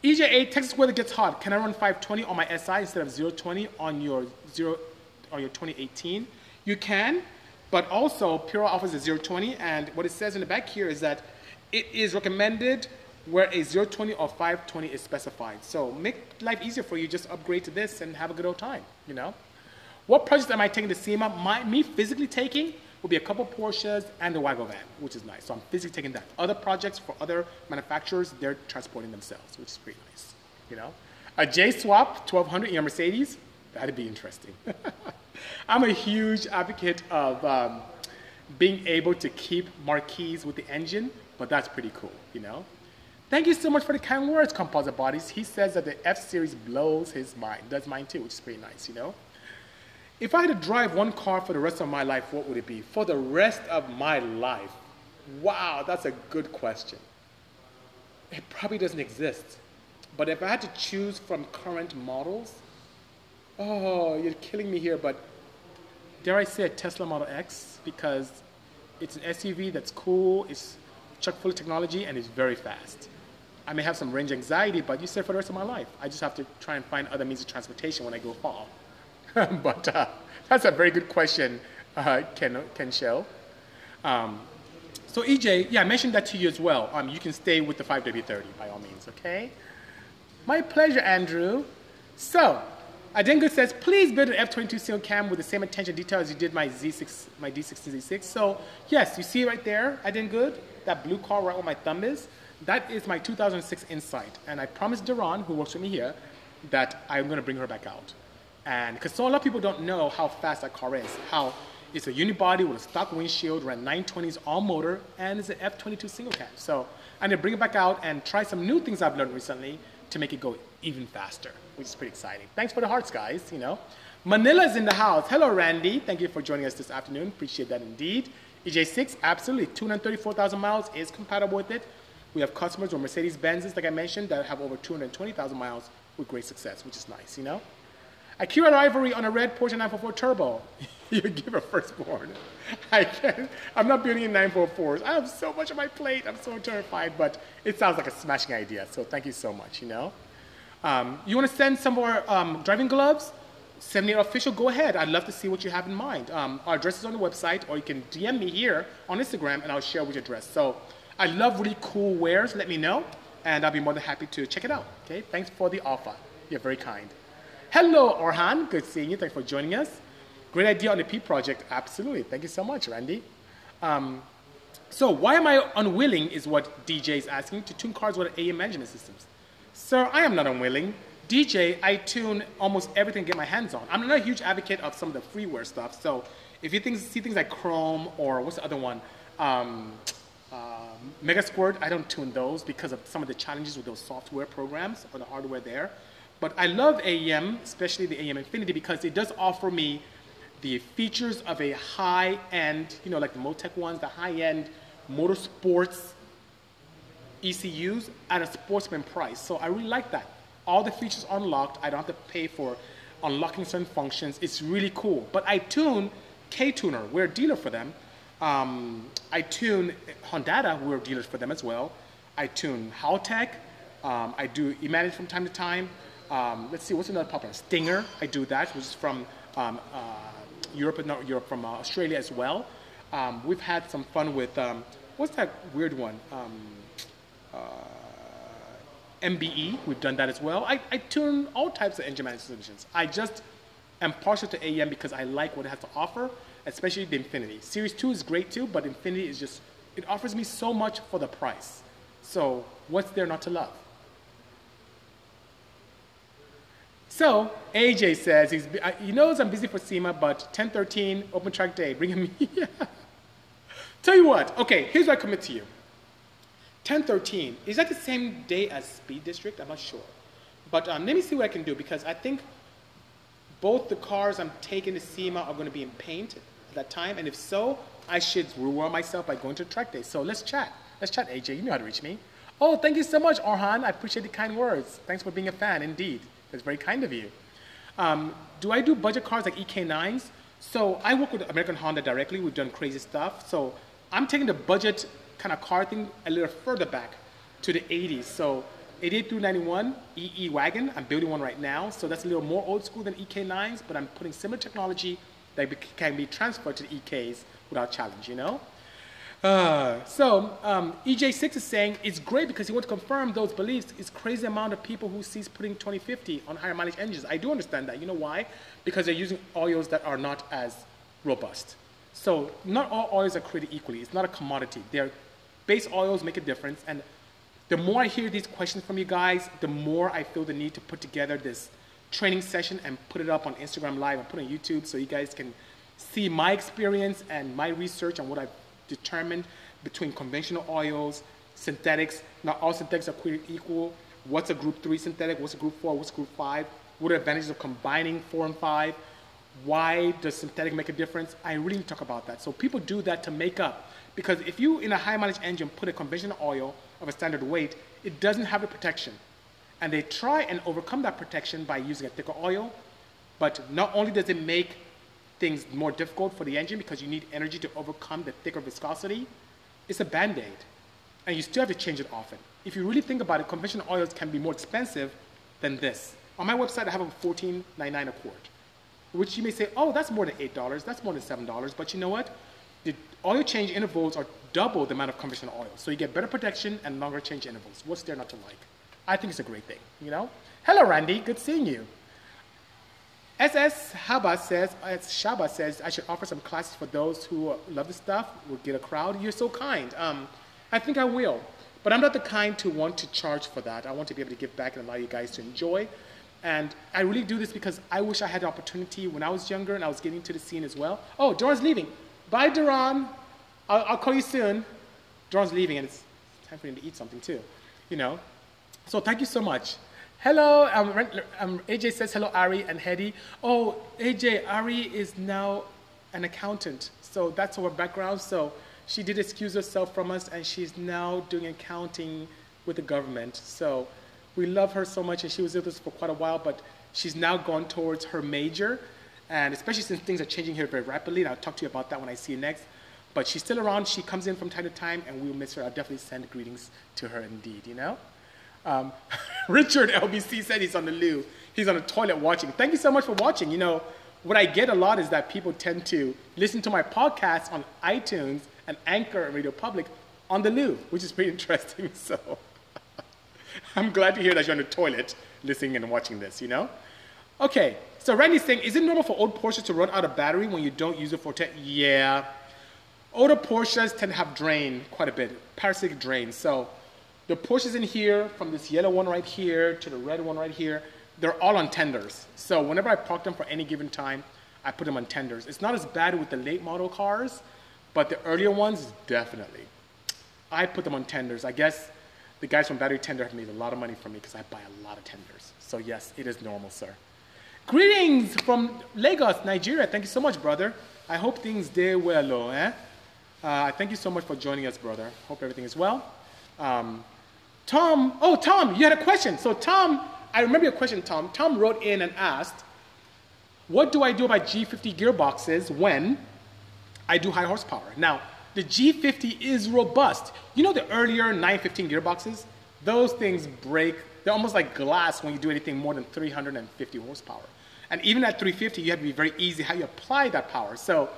EJ8, Texas weather gets hot. Can I run 520 on my SI instead of 020 on your zero on your 2018? You can, but also Pure offers a 020, and what it says in the back here is that it is recommended where a 020 or 520 is specified. So make life easier for you. Just upgrade to this and have a good old time. You know. What projects am I taking to SEMA? My, me physically taking will be a couple Porsches and the Wagovan, which is nice. So I'm physically taking that. Other projects for other manufacturers, they're transporting themselves, which is pretty nice. You know, a J Swap 1200 in your Mercedes, that'd be interesting. I'm a huge advocate of um, being able to keep marquees with the engine, but that's pretty cool. You know. Thank you so much for the kind words, Composite Bodies. He says that the F Series blows his mind. Does mine too, which is pretty nice, you know. If I had to drive one car for the rest of my life, what would it be? For the rest of my life? Wow, that's a good question. It probably doesn't exist. But if I had to choose from current models, oh, you're killing me here, but dare I say, a Tesla Model X because it's an SUV that's cool, it's chock full of technology, and it's very fast. I may have some range anxiety, but you said for the rest of my life. I just have to try and find other means of transportation when I go far. but uh, that's a very good question, uh, Ken, Ken Shell. Um, so EJ, yeah, I mentioned that to you as well. Um, you can stay with the 5W30 by all means, okay? My pleasure, Andrew. So, Adengo says, please build an F22 seal cam with the same attention detail as you did my Z6, my D16Z6. So, yes, you see right there, Adengo, that blue car right where my thumb is. That is my 2006 Insight. And I promised Duran, who works with me here, that I'm going to bring her back out. And because so a lot of people don't know how fast that car is, how it's a unibody with a stock windshield, ran 920s all motor, and it's an F22 single cam. So I'm gonna bring it back out and try some new things I've learned recently to make it go even faster, which is pretty exciting. Thanks for the hearts, guys, you know. Manila's in the house. Hello, Randy. Thank you for joining us this afternoon. Appreciate that indeed. EJ6, absolutely. 234,000 miles is compatible with it. We have customers with Mercedes-Benzes, like I mentioned, that have over 220,000 miles with great success, which is nice, you know. Akira Ivory on a red Porsche 944 Turbo. you give a firstborn. I can't, I'm not building in 944s. I have so much on my plate. I'm so terrified, but it sounds like a smashing idea. So thank you so much, you know. Um, you want to send some more um, driving gloves? Send me an official, go ahead. I'd love to see what you have in mind. Um, our address is on the website, or you can DM me here on Instagram, and I'll share which address. So I love really cool wares. Let me know, and I'll be more than happy to check it out. Okay, thanks for the offer. You're very kind. Hello, Orhan. Good seeing you. Thanks for joining us. Great idea on the P project. Absolutely. Thank you so much, Randy. Um, so why am I unwilling is what DJ is asking to tune cars with AM management systems. Sir, I am not unwilling. DJ, I tune almost everything get my hands on. I'm not a huge advocate of some of the freeware stuff. So if you think, see things like Crome or what's the other one, um, uh, I don't tune those because of some of the challenges with those software programs or the hardware there. But I love AEM, especially the AEM Infinity, because it does offer me the features of a high-end, you know, like the Motec ones, the high-end motorsports ECUs at a sportsman price. So I really like that. All the features unlocked. I don't have to pay for unlocking certain functions. It's really cool. But I tune K-Tuner. We're a dealer for them. Um, I tune Hondata. We're dealers for them as well. I tune Haltech. Um, I do e-manage from time to time. Um, let's see, what's another popular? Stinger, I do that, which is from um, uh, Europe, not Europe, from uh, Australia as well. Um, we've had some fun with, um, what's that weird one? Um, uh, MBE, we've done that as well. I, I tune all types of engine management solutions. I just am partial to AEM because I like what it has to offer, especially the Infinity. Series 2 is great too, but Infinity is just, it offers me so much for the price. So what's there not to love? So AJ says he's, he knows I'm busy for SEMA, but 1013 open track day, bring him here. Tell you what, okay, here's what I commit to you. 1013, is that the same day as Speed District? I'm not sure. But um, let me see what I can do because I think both the cars I'm taking to SEMA are going to be in paint at that time. And if so, I should reward myself by going to track day. So let's chat. Let's chat, AJ. You know how to reach me. Oh, thank you so much, Orhan. I appreciate the kind words. Thanks for being a fan, indeed. That's very kind of you. Um, do I do budget cars like EK9s? So I work with American Honda directly. We've done crazy stuff. So I'm taking the budget kind of car thing a little further back to the 80s. So 88 through 91 EE wagon. I'm building one right now. So that's a little more old school than EK9s, but I'm putting similar technology that can be transferred to the EKs without challenge, you know? Uh, so um, EJ6 is saying it's great because he wants to confirm those beliefs. It's crazy amount of people who sees putting 2050 on higher mileage engines. I do understand that. You know why? Because they're using oils that are not as robust. So not all oils are created equally. It's not a commodity. Their base oils make a difference. And the more I hear these questions from you guys, the more I feel the need to put together this training session and put it up on Instagram Live and put it on YouTube so you guys can see my experience and my research on what I've determined between conventional oils, synthetics. Not all synthetics are created equal. What's a group three synthetic? What's a group four? What's group five? What are the advantages of combining four and five? Why does synthetic make a difference? I really talk about that. So people do that to make up. Because if you, in a high mileage engine, put a conventional oil of a standard weight, it doesn't have the protection. And they try and overcome that protection by using a thicker oil. But not only does it make things more difficult for the engine because you need energy to overcome the thicker viscosity, it's a band-aid. And you still have to change it often. If you really think about it, conventional oils can be more expensive than this. On my website, I have a $14.99 a quart, which you may say, oh, that's more than $8, that's more than $7. But you know what? The oil change intervals are double the amount of conventional oil. So you get better protection and longer change intervals. What's there not to like? I think it's a great thing, you know? Hello, Randy. Good seeing you. SS Haba says, as Shaba says, I should offer some classes for those who love the stuff, will get a crowd. You're so kind. Um, I think I will. But I'm not the kind to want to charge for that. I want to be able to give back and allow you guys to enjoy. And I really do this because I wish I had the opportunity when I was younger and I was getting to the scene as well. Oh, Duran's leaving. Bye, Duran. I'll, I'll call you soon. Duran's leaving and it's time for him to eat something too, you know. So thank you so much. Hello, um, um, AJ says hello, Ari and Hedy. Oh, AJ, Ari is now an accountant. So that's her background. So she did excuse herself from us and she's now doing accounting with the government. So we love her so much and she was with us for quite a while, but she's now gone towards her major. And especially since things are changing here very rapidly, and I'll talk to you about that when I see you next. But she's still around. She comes in from time to time, and we'll miss her. I'll definitely send greetings to her indeed, you know? Um, Richard LBC said he's on the loo. He's on the toilet watching. Thank you so much for watching. You know, what I get a lot is that people tend to listen to my podcast on iTunes and Anchor and Radio Public on the loo, which is pretty interesting. So I'm glad to hear that you're on the toilet listening and watching this, you know? Okay, so Randy's saying, is it normal for old Porsches to run out of battery when you don't use it for 10? Yeah. Older Porsches tend to have drain quite a bit, parasitic drain. So the Porsches in here, from this yellow one right here to the red one right here, they're all on tenders. So whenever I park them for any given time, I put them on tenders. It's not as bad with the late model cars, but the earlier ones, definitely. I put them on tenders. I guess the guys from Battery Tender have made a lot of money from me because I buy a lot of tenders. So yes, it is normal, sir. Greetings from Lagos, Nigeria. Thank you so much, brother. I hope things there well, eh? Uh, thank you so much for joining us, brother. Hope everything is well. Um, Tom, oh, Tom, you had a question. So, Tom, I remember your question, Tom. Tom wrote in and asked, What do I do about G50 gearboxes when I do high horsepower? Now, the G50 is robust. You know the earlier 915 gearboxes? Those things break, they're almost like glass when you do anything more than 350 horsepower. And even at 350, you have to be very easy how you apply that power. So,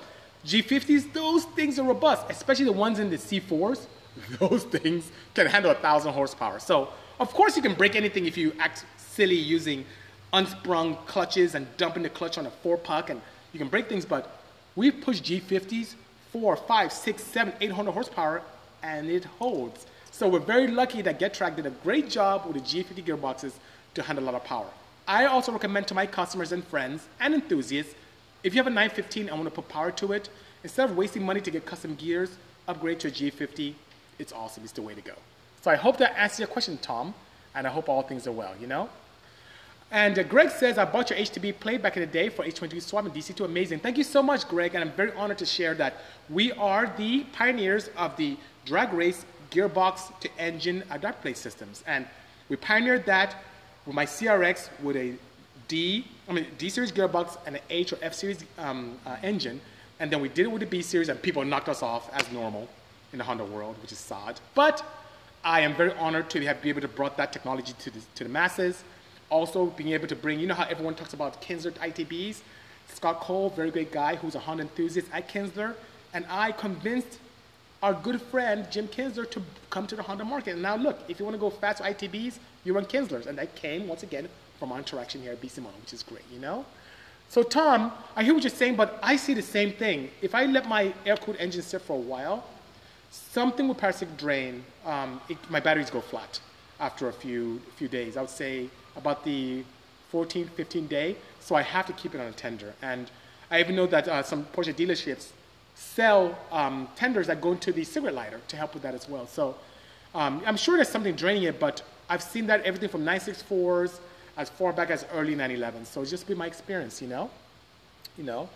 G50s, those things are robust, especially the ones in the C4s those things can handle a thousand horsepower. So of course you can break anything if you act silly using unsprung clutches and dumping the clutch on a four puck and you can break things, but we've pushed G50s four, five, six, seven, eight hundred horsepower and it holds. So we're very lucky that Getrag did a great job with the G50 gearboxes to handle a lot of power. I also recommend to my customers and friends and enthusiasts, if you have a 915 and want to put power to it, instead of wasting money to get custom gears, upgrade to a G50 it's awesome. It's the way to go. So I hope that answers your question, Tom, and I hope all things are well, you know? And uh, Greg says, I bought your H2B plate back in the day for H22 Swap and DC2. Amazing. Thank you so much, Greg, and I'm very honored to share that we are the pioneers of the drag race gearbox to engine adapt plate systems. And we pioneered that with my CRX with a D, I mean D series gearbox and an H or F series um, uh, engine. And then we did it with the B series, and people knocked us off as normal in the Honda world, which is sad. But I am very honored to be able to brought that technology to the, to the masses. Also being able to bring, you know how everyone talks about Kinsler ITBs? Scott Cole, very great guy who's a Honda enthusiast at Kinsler, and I convinced our good friend Jim Kinsler to come to the Honda market. And now look, if you want to go fast with ITBs, you run Kinslers. And that came, once again, from our interaction here at Bisimoto, which is great, you know? So Tom, I hear what you're saying, but I see the same thing. If I let my air-cooled engine sit for a while, something with parasitic drain, um, it, my batteries go flat after a few, few days. I would say about the 14, 15 day. So I have to keep it on a tender. And I even know that uh, some Porsche dealerships sell um, tenders that go into the cigarette lighter to help with that as well. So um, I'm sure there's something draining it, but I've seen that everything from 964s as far back as early 911. So it's just been my experience, you know? You know?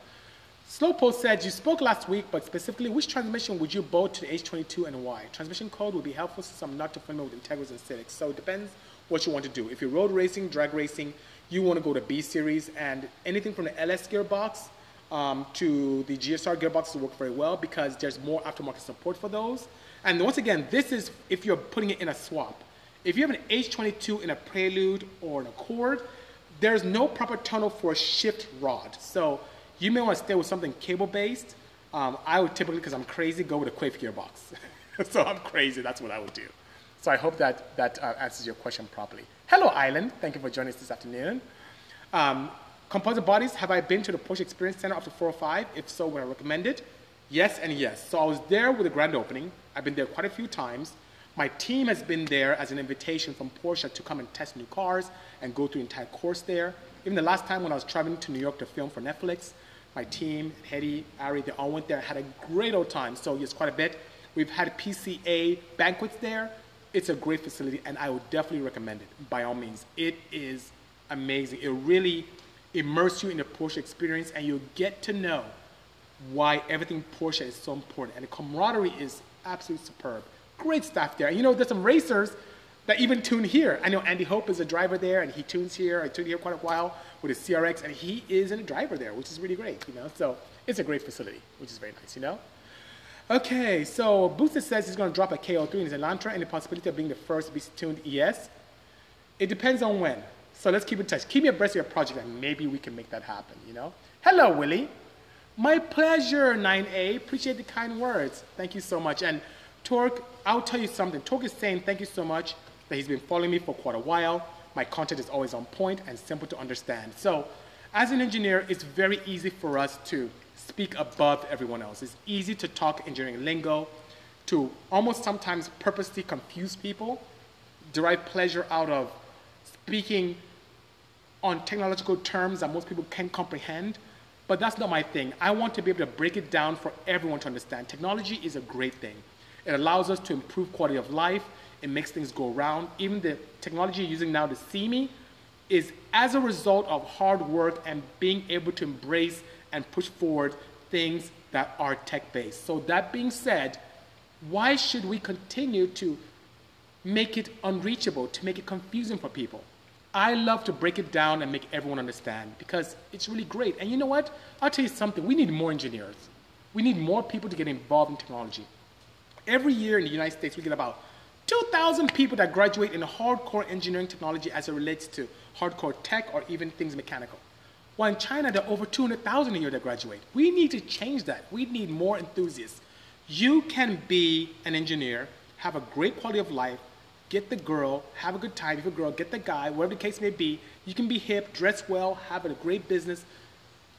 Slowpost said, you spoke last week, but specifically, which transmission would you bolt to the H22 and why? Transmission code would be helpful since I'm not too familiar with Integras and Civics. So it depends what you want to do. If you're road racing, drag racing, you want to go to B series, and anything from the LS gearbox um, to the GSR gearboxes work very well because there's more aftermarket support for those. And once again, this is if you're putting it in a swap. If you have an H22 in a Prelude or an Accord, there's no proper tunnel for a shift rod. So you may want to stay with something cable based. Um, I would typically, because I'm crazy, go with a Quaife gearbox. so I'm crazy, that's what I would do. So I hope that that uh, answers your question properly. Hello, Island. Thank you for joining us this afternoon. Um, composite bodies, have I been to the Porsche Experience Center after 405? If so, would I recommend it? Yes and yes. So I was there with the grand opening. I've been there quite a few times. My team has been there as an invitation from Porsche to come and test new cars and go through entire course there. Even the last time when I was traveling to New York to film for Netflix, my team, Hedy, Ari, they all went there, had a great old time. So yes, quite a bit. We've had PCA banquets there. It's a great facility, and I would definitely recommend it by all means. It is amazing. It really immerses you in the Porsche experience, and you'll get to know why everything Porsche is so important. And the camaraderie is absolutely superb. Great staff there. And you know, there's some racers that even tune here. I know Andy Hope is a driver there, and he tunes here. I tuned here quite a while with his CRX, and he is a driver there, which is really great, you know. So it's a great facility, which is very nice, you know. Okay, so Booster says he's going to drop a K03 in his Elantra and the possibility of being the first BC tuned ES. It depends on when. So let's keep in touch. Keep me abreast of your project, and maybe we can make that happen, you know. Hello, Willie. My pleasure, 9A. Appreciate the kind words. Thank you so much. And Torque, I'll tell you something. Torque is saying thank you so much that he's been following me for quite a while. My content is always on point and simple to understand. So, as an engineer, it's very easy for us to speak above everyone else. It's easy to talk engineering lingo, to almost sometimes purposely confuse people, derive pleasure out of speaking on technological terms that most people can't comprehend. But that's not my thing. I want to be able to break it down for everyone to understand. Technology is a great thing. It allows us to improve quality of life. It makes things go around. Even the technology you're using now to see me is as a result of hard work and being able to embrace and push forward things that are tech based. So, that being said, why should we continue to make it unreachable, to make it confusing for people? I love to break it down and make everyone understand because it's really great. And you know what? I'll tell you something. We need more engineers. We need more people to get involved in technology. Every year in the United States, we get about 2,000 people that graduate in hardcore engineering technology as it relates to hardcore tech or even things mechanical. While in China, there are over 200,000 a year that graduate. We need to change that. We need more enthusiasts. You can be an engineer, have a great quality of life, get the girl, have a good time. If a girl, get the guy, whatever the case may be. You can be hip, dress well, have a great business.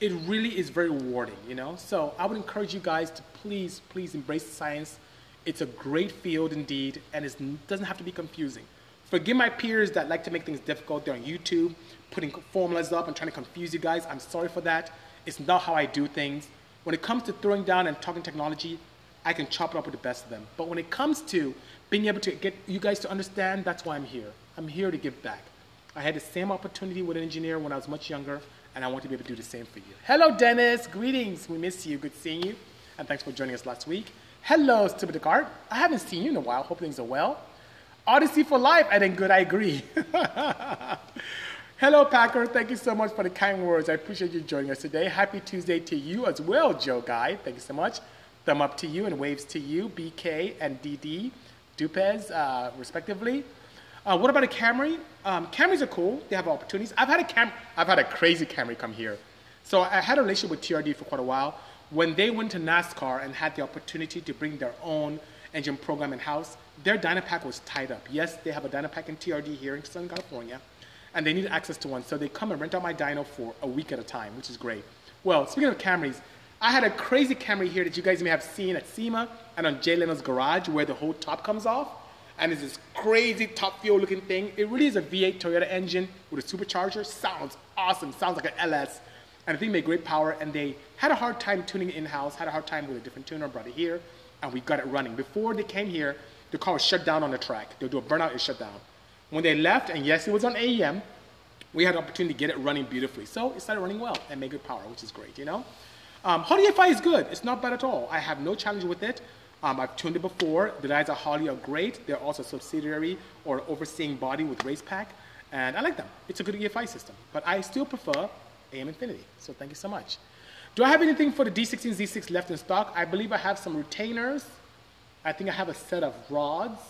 It really is very rewarding, you know? So I would encourage you guys to please, please embrace science it's a great field indeed, and it doesn't have to be confusing. Forgive my peers that like to make things difficult. They're on YouTube, putting formulas up and trying to confuse you guys. I'm sorry for that. It's not how I do things. When it comes to throwing down and talking technology, I can chop it up with the best of them. But when it comes to being able to get you guys to understand, that's why I'm here. I'm here to give back. I had the same opportunity with an engineer when I was much younger, and I want to be able to do the same for you. Hello, Dennis. Greetings. We miss you. Good seeing you. And thanks for joining us last week. Hello, Stupid Cart. I haven't seen you in a while. Hope things are well. Odyssey for life. I think good. I agree. Hello, Packer. Thank you so much for the kind words. I appreciate you joining us today. Happy Tuesday to you as well, Joe Guy. Thank you so much. Thumb up to you and waves to you, BK and DD, Dupez, uh, respectively. Uh, what about a Camry? Um, Camrys are cool. They have opportunities. I've had a Cam. I've had a crazy Camry come here. So I had a relationship with TRD for quite a while when they went to NASCAR and had the opportunity to bring their own engine program in house, their Dynapack was tied up. Yes, they have a Dynapack in TRD here in Southern California, and they need access to one. So they come and rent out my dyno for a week at a time, which is great. Well, speaking of Camrys, I had a crazy Camry here that you guys may have seen at SEMA and on Jay Leno's garage where the whole top comes off. And it's this crazy top fuel looking thing. It really is a V8 Toyota engine with a supercharger. Sounds awesome. Sounds like an LS. And I think made great power, and they had a hard time tuning it in-house, had a hard time with a different tuner, brought it here, and we got it running. Before they came here, the car was shut down on the track. They'll do a burnout, and shut down. When they left, and yes, it was on AEM, we had the opportunity to get it running beautifully. So it started running well and made good power, which is great, you know? Um, Holley FI is good. It's not bad at all. I have no challenge with it. Um, I've tuned it before. The guys at Holley are great. They're also a subsidiary or overseeing body with Racepak. And I like them. It's a good EFI system. But I still prefer AEM Infinity. So thank you so much. Do I have anything for the D16 Z6 left in stock? I believe I have some retainers. I think I have a set of rods.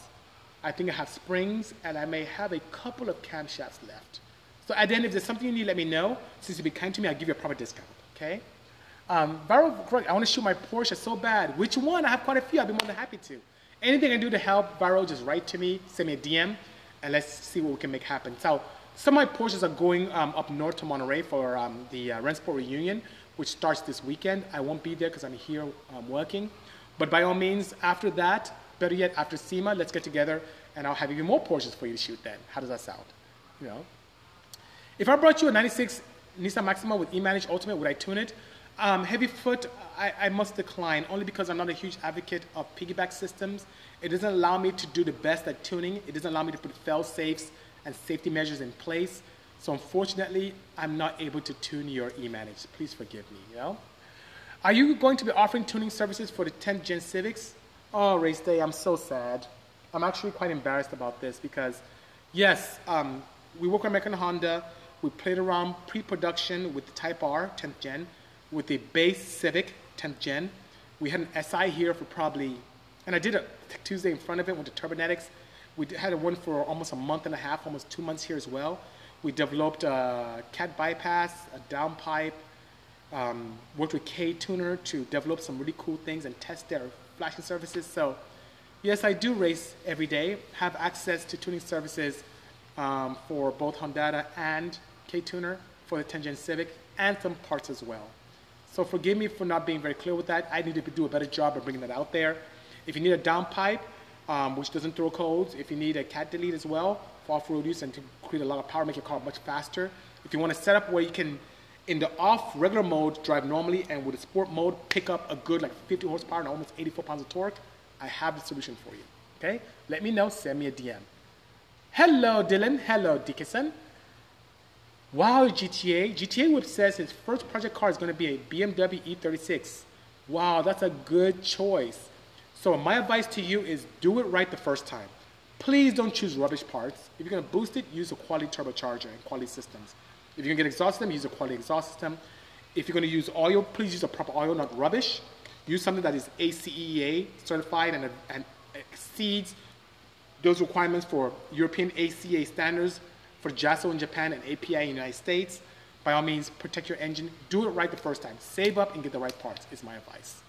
I think I have springs, and I may have a couple of camshafts left. So at the end, if there's something you need, let me know. Since you be kind to me, I'll give you a proper discount, okay? Um, Varo, I want to shoot my Porsche so bad. Which one? I have quite a few. I'd be more than happy to. Anything I can do to help Varo, just write to me, send me a DM, and let's see what we can make happen. So some of my Porsches are going um, up north to Monterey for um, the uh, Rennsport reunion, which starts this weekend. I won't be there because I'm here um, working. But by all means, after that, better yet, after SEMA, let's get together and I'll have even more Porsches for you to shoot then. How does that sound? You know? If I brought you a 96 Nissan Maxima with E-Manage Ultimate, would I tune it? Um, heavy foot, I, I, must decline only because I'm not a huge advocate of piggyback systems. It doesn't allow me to do the best at tuning. It doesn't allow me to put fail safes and safety measures in place. So unfortunately, I'm not able to tune your e-manage. Please forgive me, you know? Are you going to be offering tuning services for the 10th gen Civics? Oh, race day, I'm so sad. I'm actually quite embarrassed about this because, yes, um, we work with American Honda. We played around pre-production with the Type R 10th gen, with the base Civic 10th gen. We had an SI here for probably, and I did a Tuesday in front of it with the Turbonetics. We had one for almost a month and a half, almost two months here as well. We developed a cat bypass, a downpipe, um, worked with K Tuner to develop some really cool things and test their flashing services. So, yes, I do race every day, have access to tuning services um, for both Honda and K Tuner for the 10 Gen Civic and some parts as well. So, forgive me for not being very clear with that. I need to do a better job of bringing that out there. If you need a downpipe, um, which doesn't throw codes. If you need a cat delete as well for off-road use and to create a lot of power, make your car much faster. If you want to set up where you can, in the off regular mode, drive normally and with the sport mode, pick up a good like 50 horsepower and almost 84 pounds of torque, I have the solution for you. Okay? Let me know, send me a DM. Hello, Dylan. Hello, Dickinson. Wow, GTA. GTA Whip says his first project car is going to be a BMW E36. Wow, that's a good choice. So my advice to you is do it right the first time. Please don't choose rubbish parts. If you're gonna boost it, use a quality turbocharger and quality systems. If you're gonna get exhaust system, use a quality exhaust system. If you're gonna use oil, please use a proper oil, not rubbish. Use something that is ACEA certified and, and exceeds those requirements for European ACA standards for JASO in Japan and API in the United States. By all means, protect your engine. Do it right the first time. Save up and get the right parts is my advice.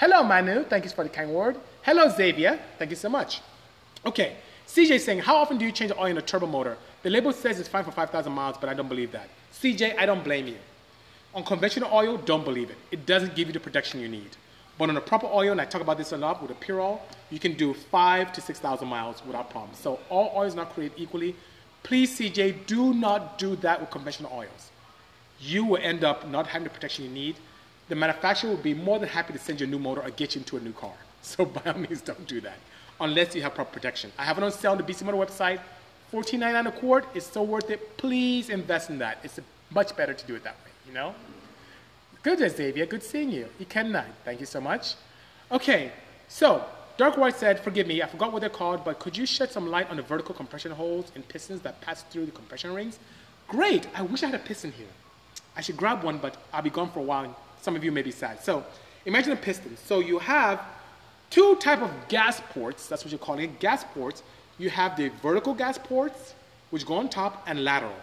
Hello, Manu. Thank you for the kind word. Hello, Xavier. Thank you so much. Okay, CJ is saying, how often do you change the oil in a turbo motor? The label says it's fine for 5,000 miles, but I don't believe that. CJ, I don't blame you. On conventional oil, don't believe it. It doesn't give you the protection you need. But on a proper oil, and I talk about this a lot with a pure oil, you can do five to 6,000 miles without problems. So all oil is not created equally. Please, CJ, do not do that with conventional oils. You will end up not having the protection you need the manufacturer will be more than happy to send you a new motor or get you into a new car. So by all means, don't do that unless you have proper protection. I have it on sale on the Bisimoto website. $14.99 a quart is so worth it. Please invest in that. It's much better to do it that way, you know? Good, Xavier. Good seeing you. You can Thank you so much. Okay, so Dark White said, forgive me, I forgot what they're called, but could you shed some light on the vertical compression holes and pistons that pass through the compression rings? Great. I wish I had a piston here. I should grab one, but I'll be gone for a while some of you may be sad. So imagine a piston. So you have two type of gas ports, that's what you're calling it, gas ports. You have the vertical gas ports, which go on top, and lateral.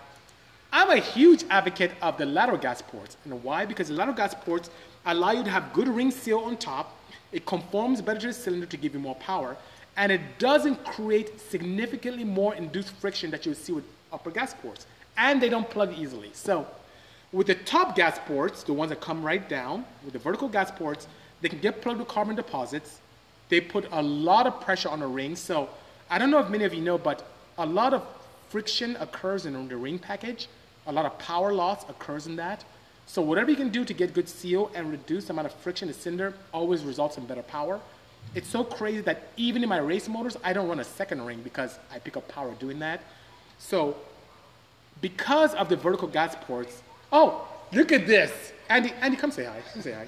I'm a huge advocate of the lateral gas ports. And why? Because the lateral gas ports allow you to have good ring seal on top. It conforms better to the cylinder to give you more power. And it doesn't create significantly more induced friction that you would see with upper gas ports. And they don't plug easily. So with the top gas ports, the ones that come right down, with the vertical gas ports, they can get plugged with carbon deposits. They put a lot of pressure on the ring. So I don't know if many of you know, but a lot of friction occurs in the ring package. A lot of power loss occurs in that. So whatever you can do to get good seal and reduce the amount of friction in the cylinder always results in better power. It's so crazy that even in my race motors, I don't run a second ring because I pick up power doing that. So because of the vertical gas ports, Oh, look at this. Andy, Andy, come say hi. Come say hi.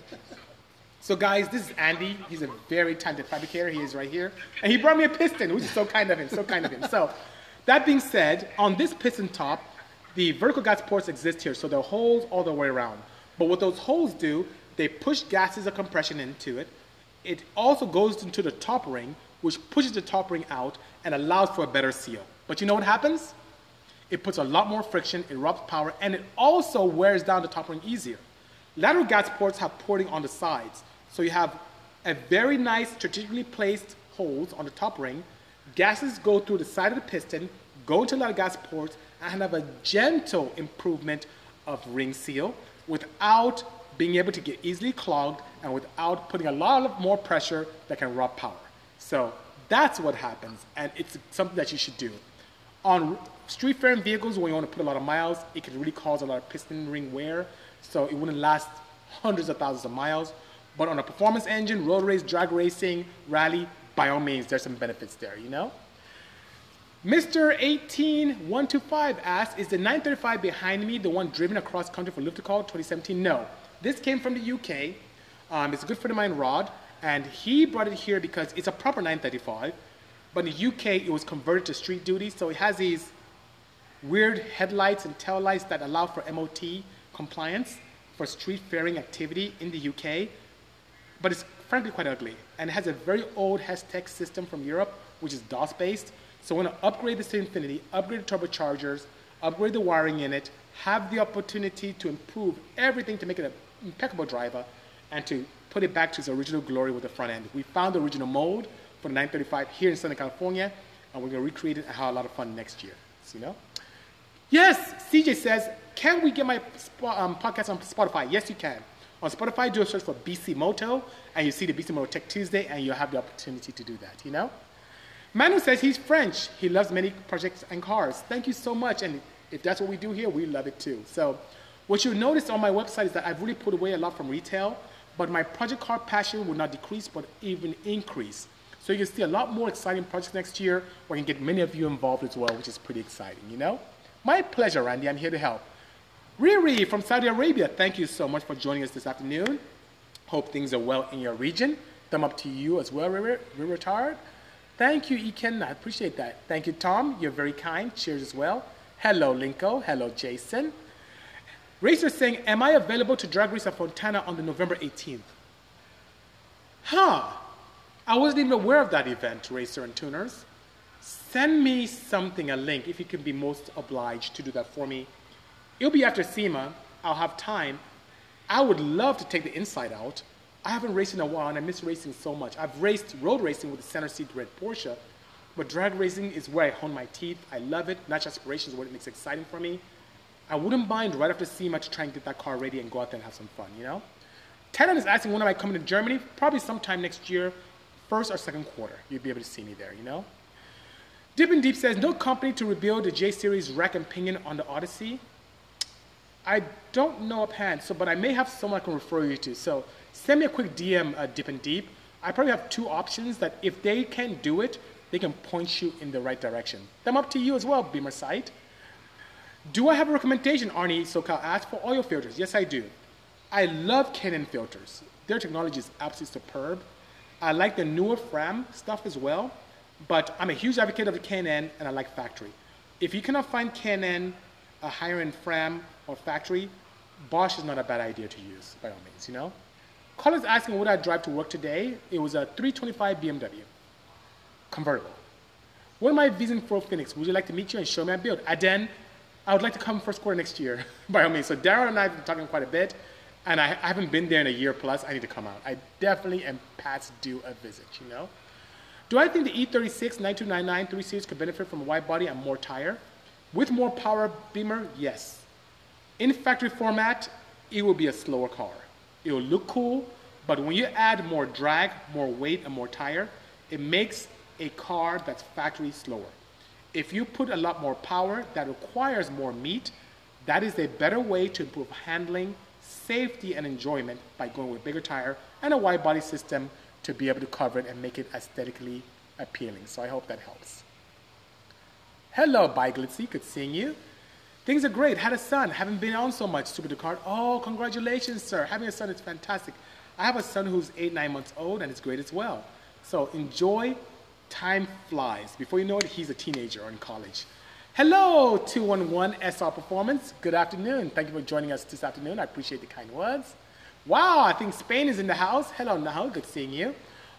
So guys, this is Andy. He's a very talented fabricator. He is right here. And he brought me a piston, which is so kind of him, so kind of him. So that being said, on this piston top, the vertical gas ports exist here, so there are holes all the way around. But what those holes do, they push gases of compression into it. It also goes into the top ring, which pushes the top ring out and allows for a better seal. But you know what happens? It puts a lot more friction, it robs power, and it also wears down the top ring easier. Lateral gas ports have porting on the sides. So you have a very nice strategically placed holes on the top ring. Gases go through the side of the piston, go into lateral gas ports, and have a gentle improvement of ring seal without being able to get easily clogged and without putting a lot of more pressure that can rob power. So that's what happens, and it's something that you should do. On street faring vehicles, when you want to put a lot of miles, it can really cause a lot of piston ring wear, so it wouldn't last hundreds of thousands of miles. But on a performance engine, road race, drag racing, rally, by all means, there's some benefits there, you know? Mr. 18125 asks, is the 935 behind me the one driven across country for Call 2017? No. This came from the UK. Um, it's a good friend of mine, Rod, and he brought it here because it's a proper 935, but in the UK it was converted to street duty, so it has these weird headlights and tail lights that allow for MOT compliance for street faring activity in the UK, but it's frankly quite ugly. And it has a very old Hextech system from Europe, which is DOS based. So I want to upgrade this to Infinity, upgrade the turbochargers, upgrade the wiring in it, have the opportunity to improve everything to make it an impeccable driver, and to put it back to its original glory with the front end. We found the original mold for the 935 here in Southern California, and we're going to recreate it and have a lot of fun next year. So, you know? Yes, CJ says, can we get my um, podcast on Spotify? Yes, you can. On Spotify, do a search for Bisimoto, and you see the Bisimoto Tech Tuesday, and you'll have the opportunity to do that, you know? Manu says he's French. He loves many projects and cars. Thank you so much. And if that's what we do here, we love it too. So what you'll notice on my website is that I've really put away a lot from retail, but my project car passion will not decrease, but even increase. So you can see a lot more exciting projects next year where I can get many of you involved as well, which is pretty exciting, you know? My pleasure, Randy. I'm here to help. Riri from Saudi Arabia, thank you so much for joining us this afternoon. Hope things are well in your region. Thumb up to you as well, Riri. Riri Thank you, Eken. I appreciate that. Thank you, Tom. You're very kind. Cheers as well. Hello, Linko. Hello, Jason. Racer saying, Am I available to drag race at Fontana on the November 18th? Huh. I wasn't even aware of that event, Racer and Tuners. Send me something, a link, if you can be most obliged to do that for me. It'll be after SEMA. I'll have time. I would love to take the inside out. I haven't raced in a while and I miss racing so much. I've raced road racing with the center seat red Porsche, but drag racing is where I hone my teeth. I love it. Natural aspirations is what it makes exciting for me. I wouldn't mind right after SEMA to try and get that car ready and go out there and have some fun, you know? Tenon is asking when am I coming to Germany? Probably sometime next year, first or second quarter. You'd be able to see me there, you know? Dip and Deep says, no company to rebuild the J-Series rack and pinion on the Odyssey. I don't know offhand, so, but I may have someone I can refer you to. So send me a quick DM, uh, and Deep. I probably have two options that if they can do it, they can point you in the right direction. Them up to you as well, Beamer Site. Do I have a recommendation, Arnie SoCal asked, for oil filters? Yes, I do. I love K&N filters. Their technology is absolutely superb. I like the newer Fram stuff as well, but I'm a huge advocate of the K&N and I like factory. If you cannot find K&N, a higher end Fram or factory, Bosch is not a bad idea to use by all means, you know? Colin's asking what I drive to work today. It was a 325 BMW, convertible. What am I visiting for Phoenix? Would you like to meet you and show me a build? Aden, I would like to come first quarter next year, by all means. So Darren and I have been talking quite a bit, and I, I, haven't been there in a year plus. I need to come out. I definitely am past due a visit, you know? Do I think the E36 9299 3 Series could benefit from a wide body and more tire? With more power beamer, yes. In factory format, it will be a slower car. It will look cool, but when you add more drag, more weight, and more tire, it makes a car that's factory slower. If you put a lot more power that requires more meat, that is a better way to improve handling, safety, and enjoyment by going with bigger tire and a wide body system to be able to cover it and make it aesthetically appealing. So I hope that helps. Hello, Glitzy. Good seeing you. Things are great. Had a son. Haven't been on so much. Super Ducard. Oh, congratulations, sir. Having a son is fantastic. I have a son who's eight, nine months old, and it's great as well. So enjoy. Time flies. Before you know it, he's a teenager in college. Hello, 211 SR Performance. Good afternoon. Thank you for joining us this afternoon. I appreciate the kind words. Wow, I think Spain is in the house. Hello, Nahal. Good seeing you.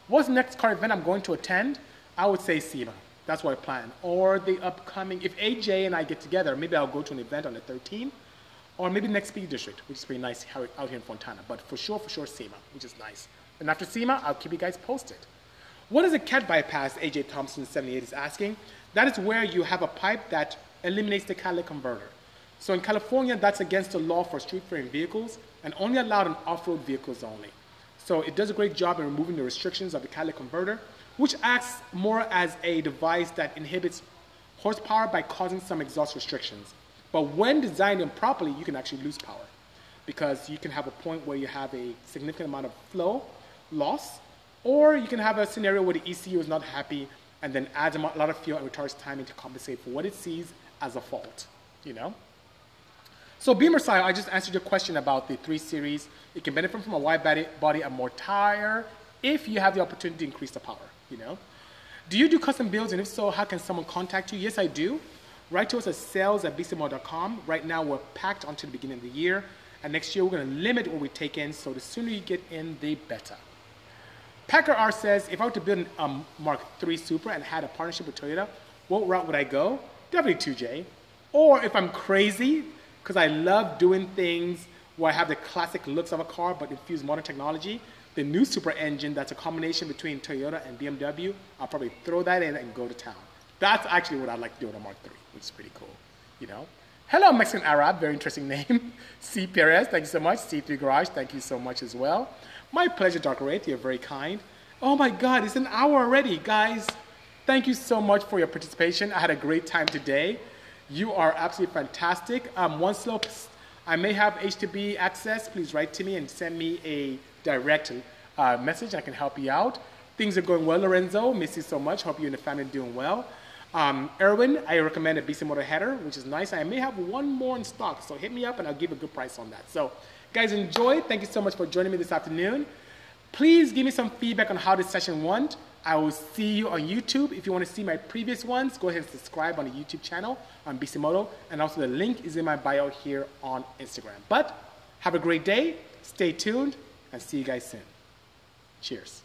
What's the next car event I'm going to attend? I would say SEMA. That's what I plan. Or the upcoming, if AJ and I get together, maybe I'll go to an event on the 13th. Or maybe next Speed District, which is pretty nice out here in Fontana. But for sure, for sure, SEMA, which is nice. And after SEMA, I'll keep you guys posted. What is a cat bypass, AJ Thompson 78 is asking? That is where you have a pipe that eliminates the catalytic converter. So in California, that's against the law for street frame vehicles and only allowed on off-road vehicles only. So it does a great job in removing the restrictions of the catalytic converter, which acts more as a device that inhibits horsepower by causing some exhaust restrictions. But when designed improperly, you can actually lose power because you can have a point where you have a significant amount of flow loss, or you can have a scenario where the ECU is not happy and then adds a lot of fuel and retards timing to compensate for what it sees as a fault, you know? So style, I just answered your question about the 3 Series. It can benefit from a wide body, body and more tire if you have the opportunity to increase the power, you know? Do you do custom builds, and if so, how can someone contact you? Yes, I do. Write to us at sales at bisimoto.com. Right now, we're packed until the beginning of the year, and next year, we're gonna limit what we take in, so the sooner you get in, the better. Packer R says, if I were to build a um, Mark III Supra and had a partnership with Toyota, what route would I go? Definitely 2J. Or if I'm crazy, because I love doing things where I have the classic looks of a car but infuse modern technology, the new Supra engine that's a combination between Toyota and BMW, I'll probably throw that in and go to town. That's actually what I'd like to do on a Mark III, which is pretty cool, you know? Hello, Mexican Arab, very interesting name. C. Perez, thank you so much. C3 Garage, thank you so much as well. My pleasure, Dr. Wraith. You're very kind. Oh my God, it's an hour already. Guys, thank you so much for your participation. I had a great time today. You are absolutely fantastic. Um, one slope, I may have H2B access. Please write to me and send me a direct uh, message. I can help you out. Things are going well, Lorenzo. Miss you so much. Hope you and the family are doing well. Um, Erwin, I recommend a Bisimoto header, which is nice. I may have one more in stock, so hit me up and I'll give a good price on that. So Guys, enjoy. Thank you so much for joining me this afternoon. Please give me some feedback on how this session went. I will see you on YouTube. If you want to see my previous ones, go ahead and subscribe on the YouTube channel on Bisimoto. And also the link is in my bio here on Instagram. But have a great day, stay tuned, and see you guys soon. Cheers.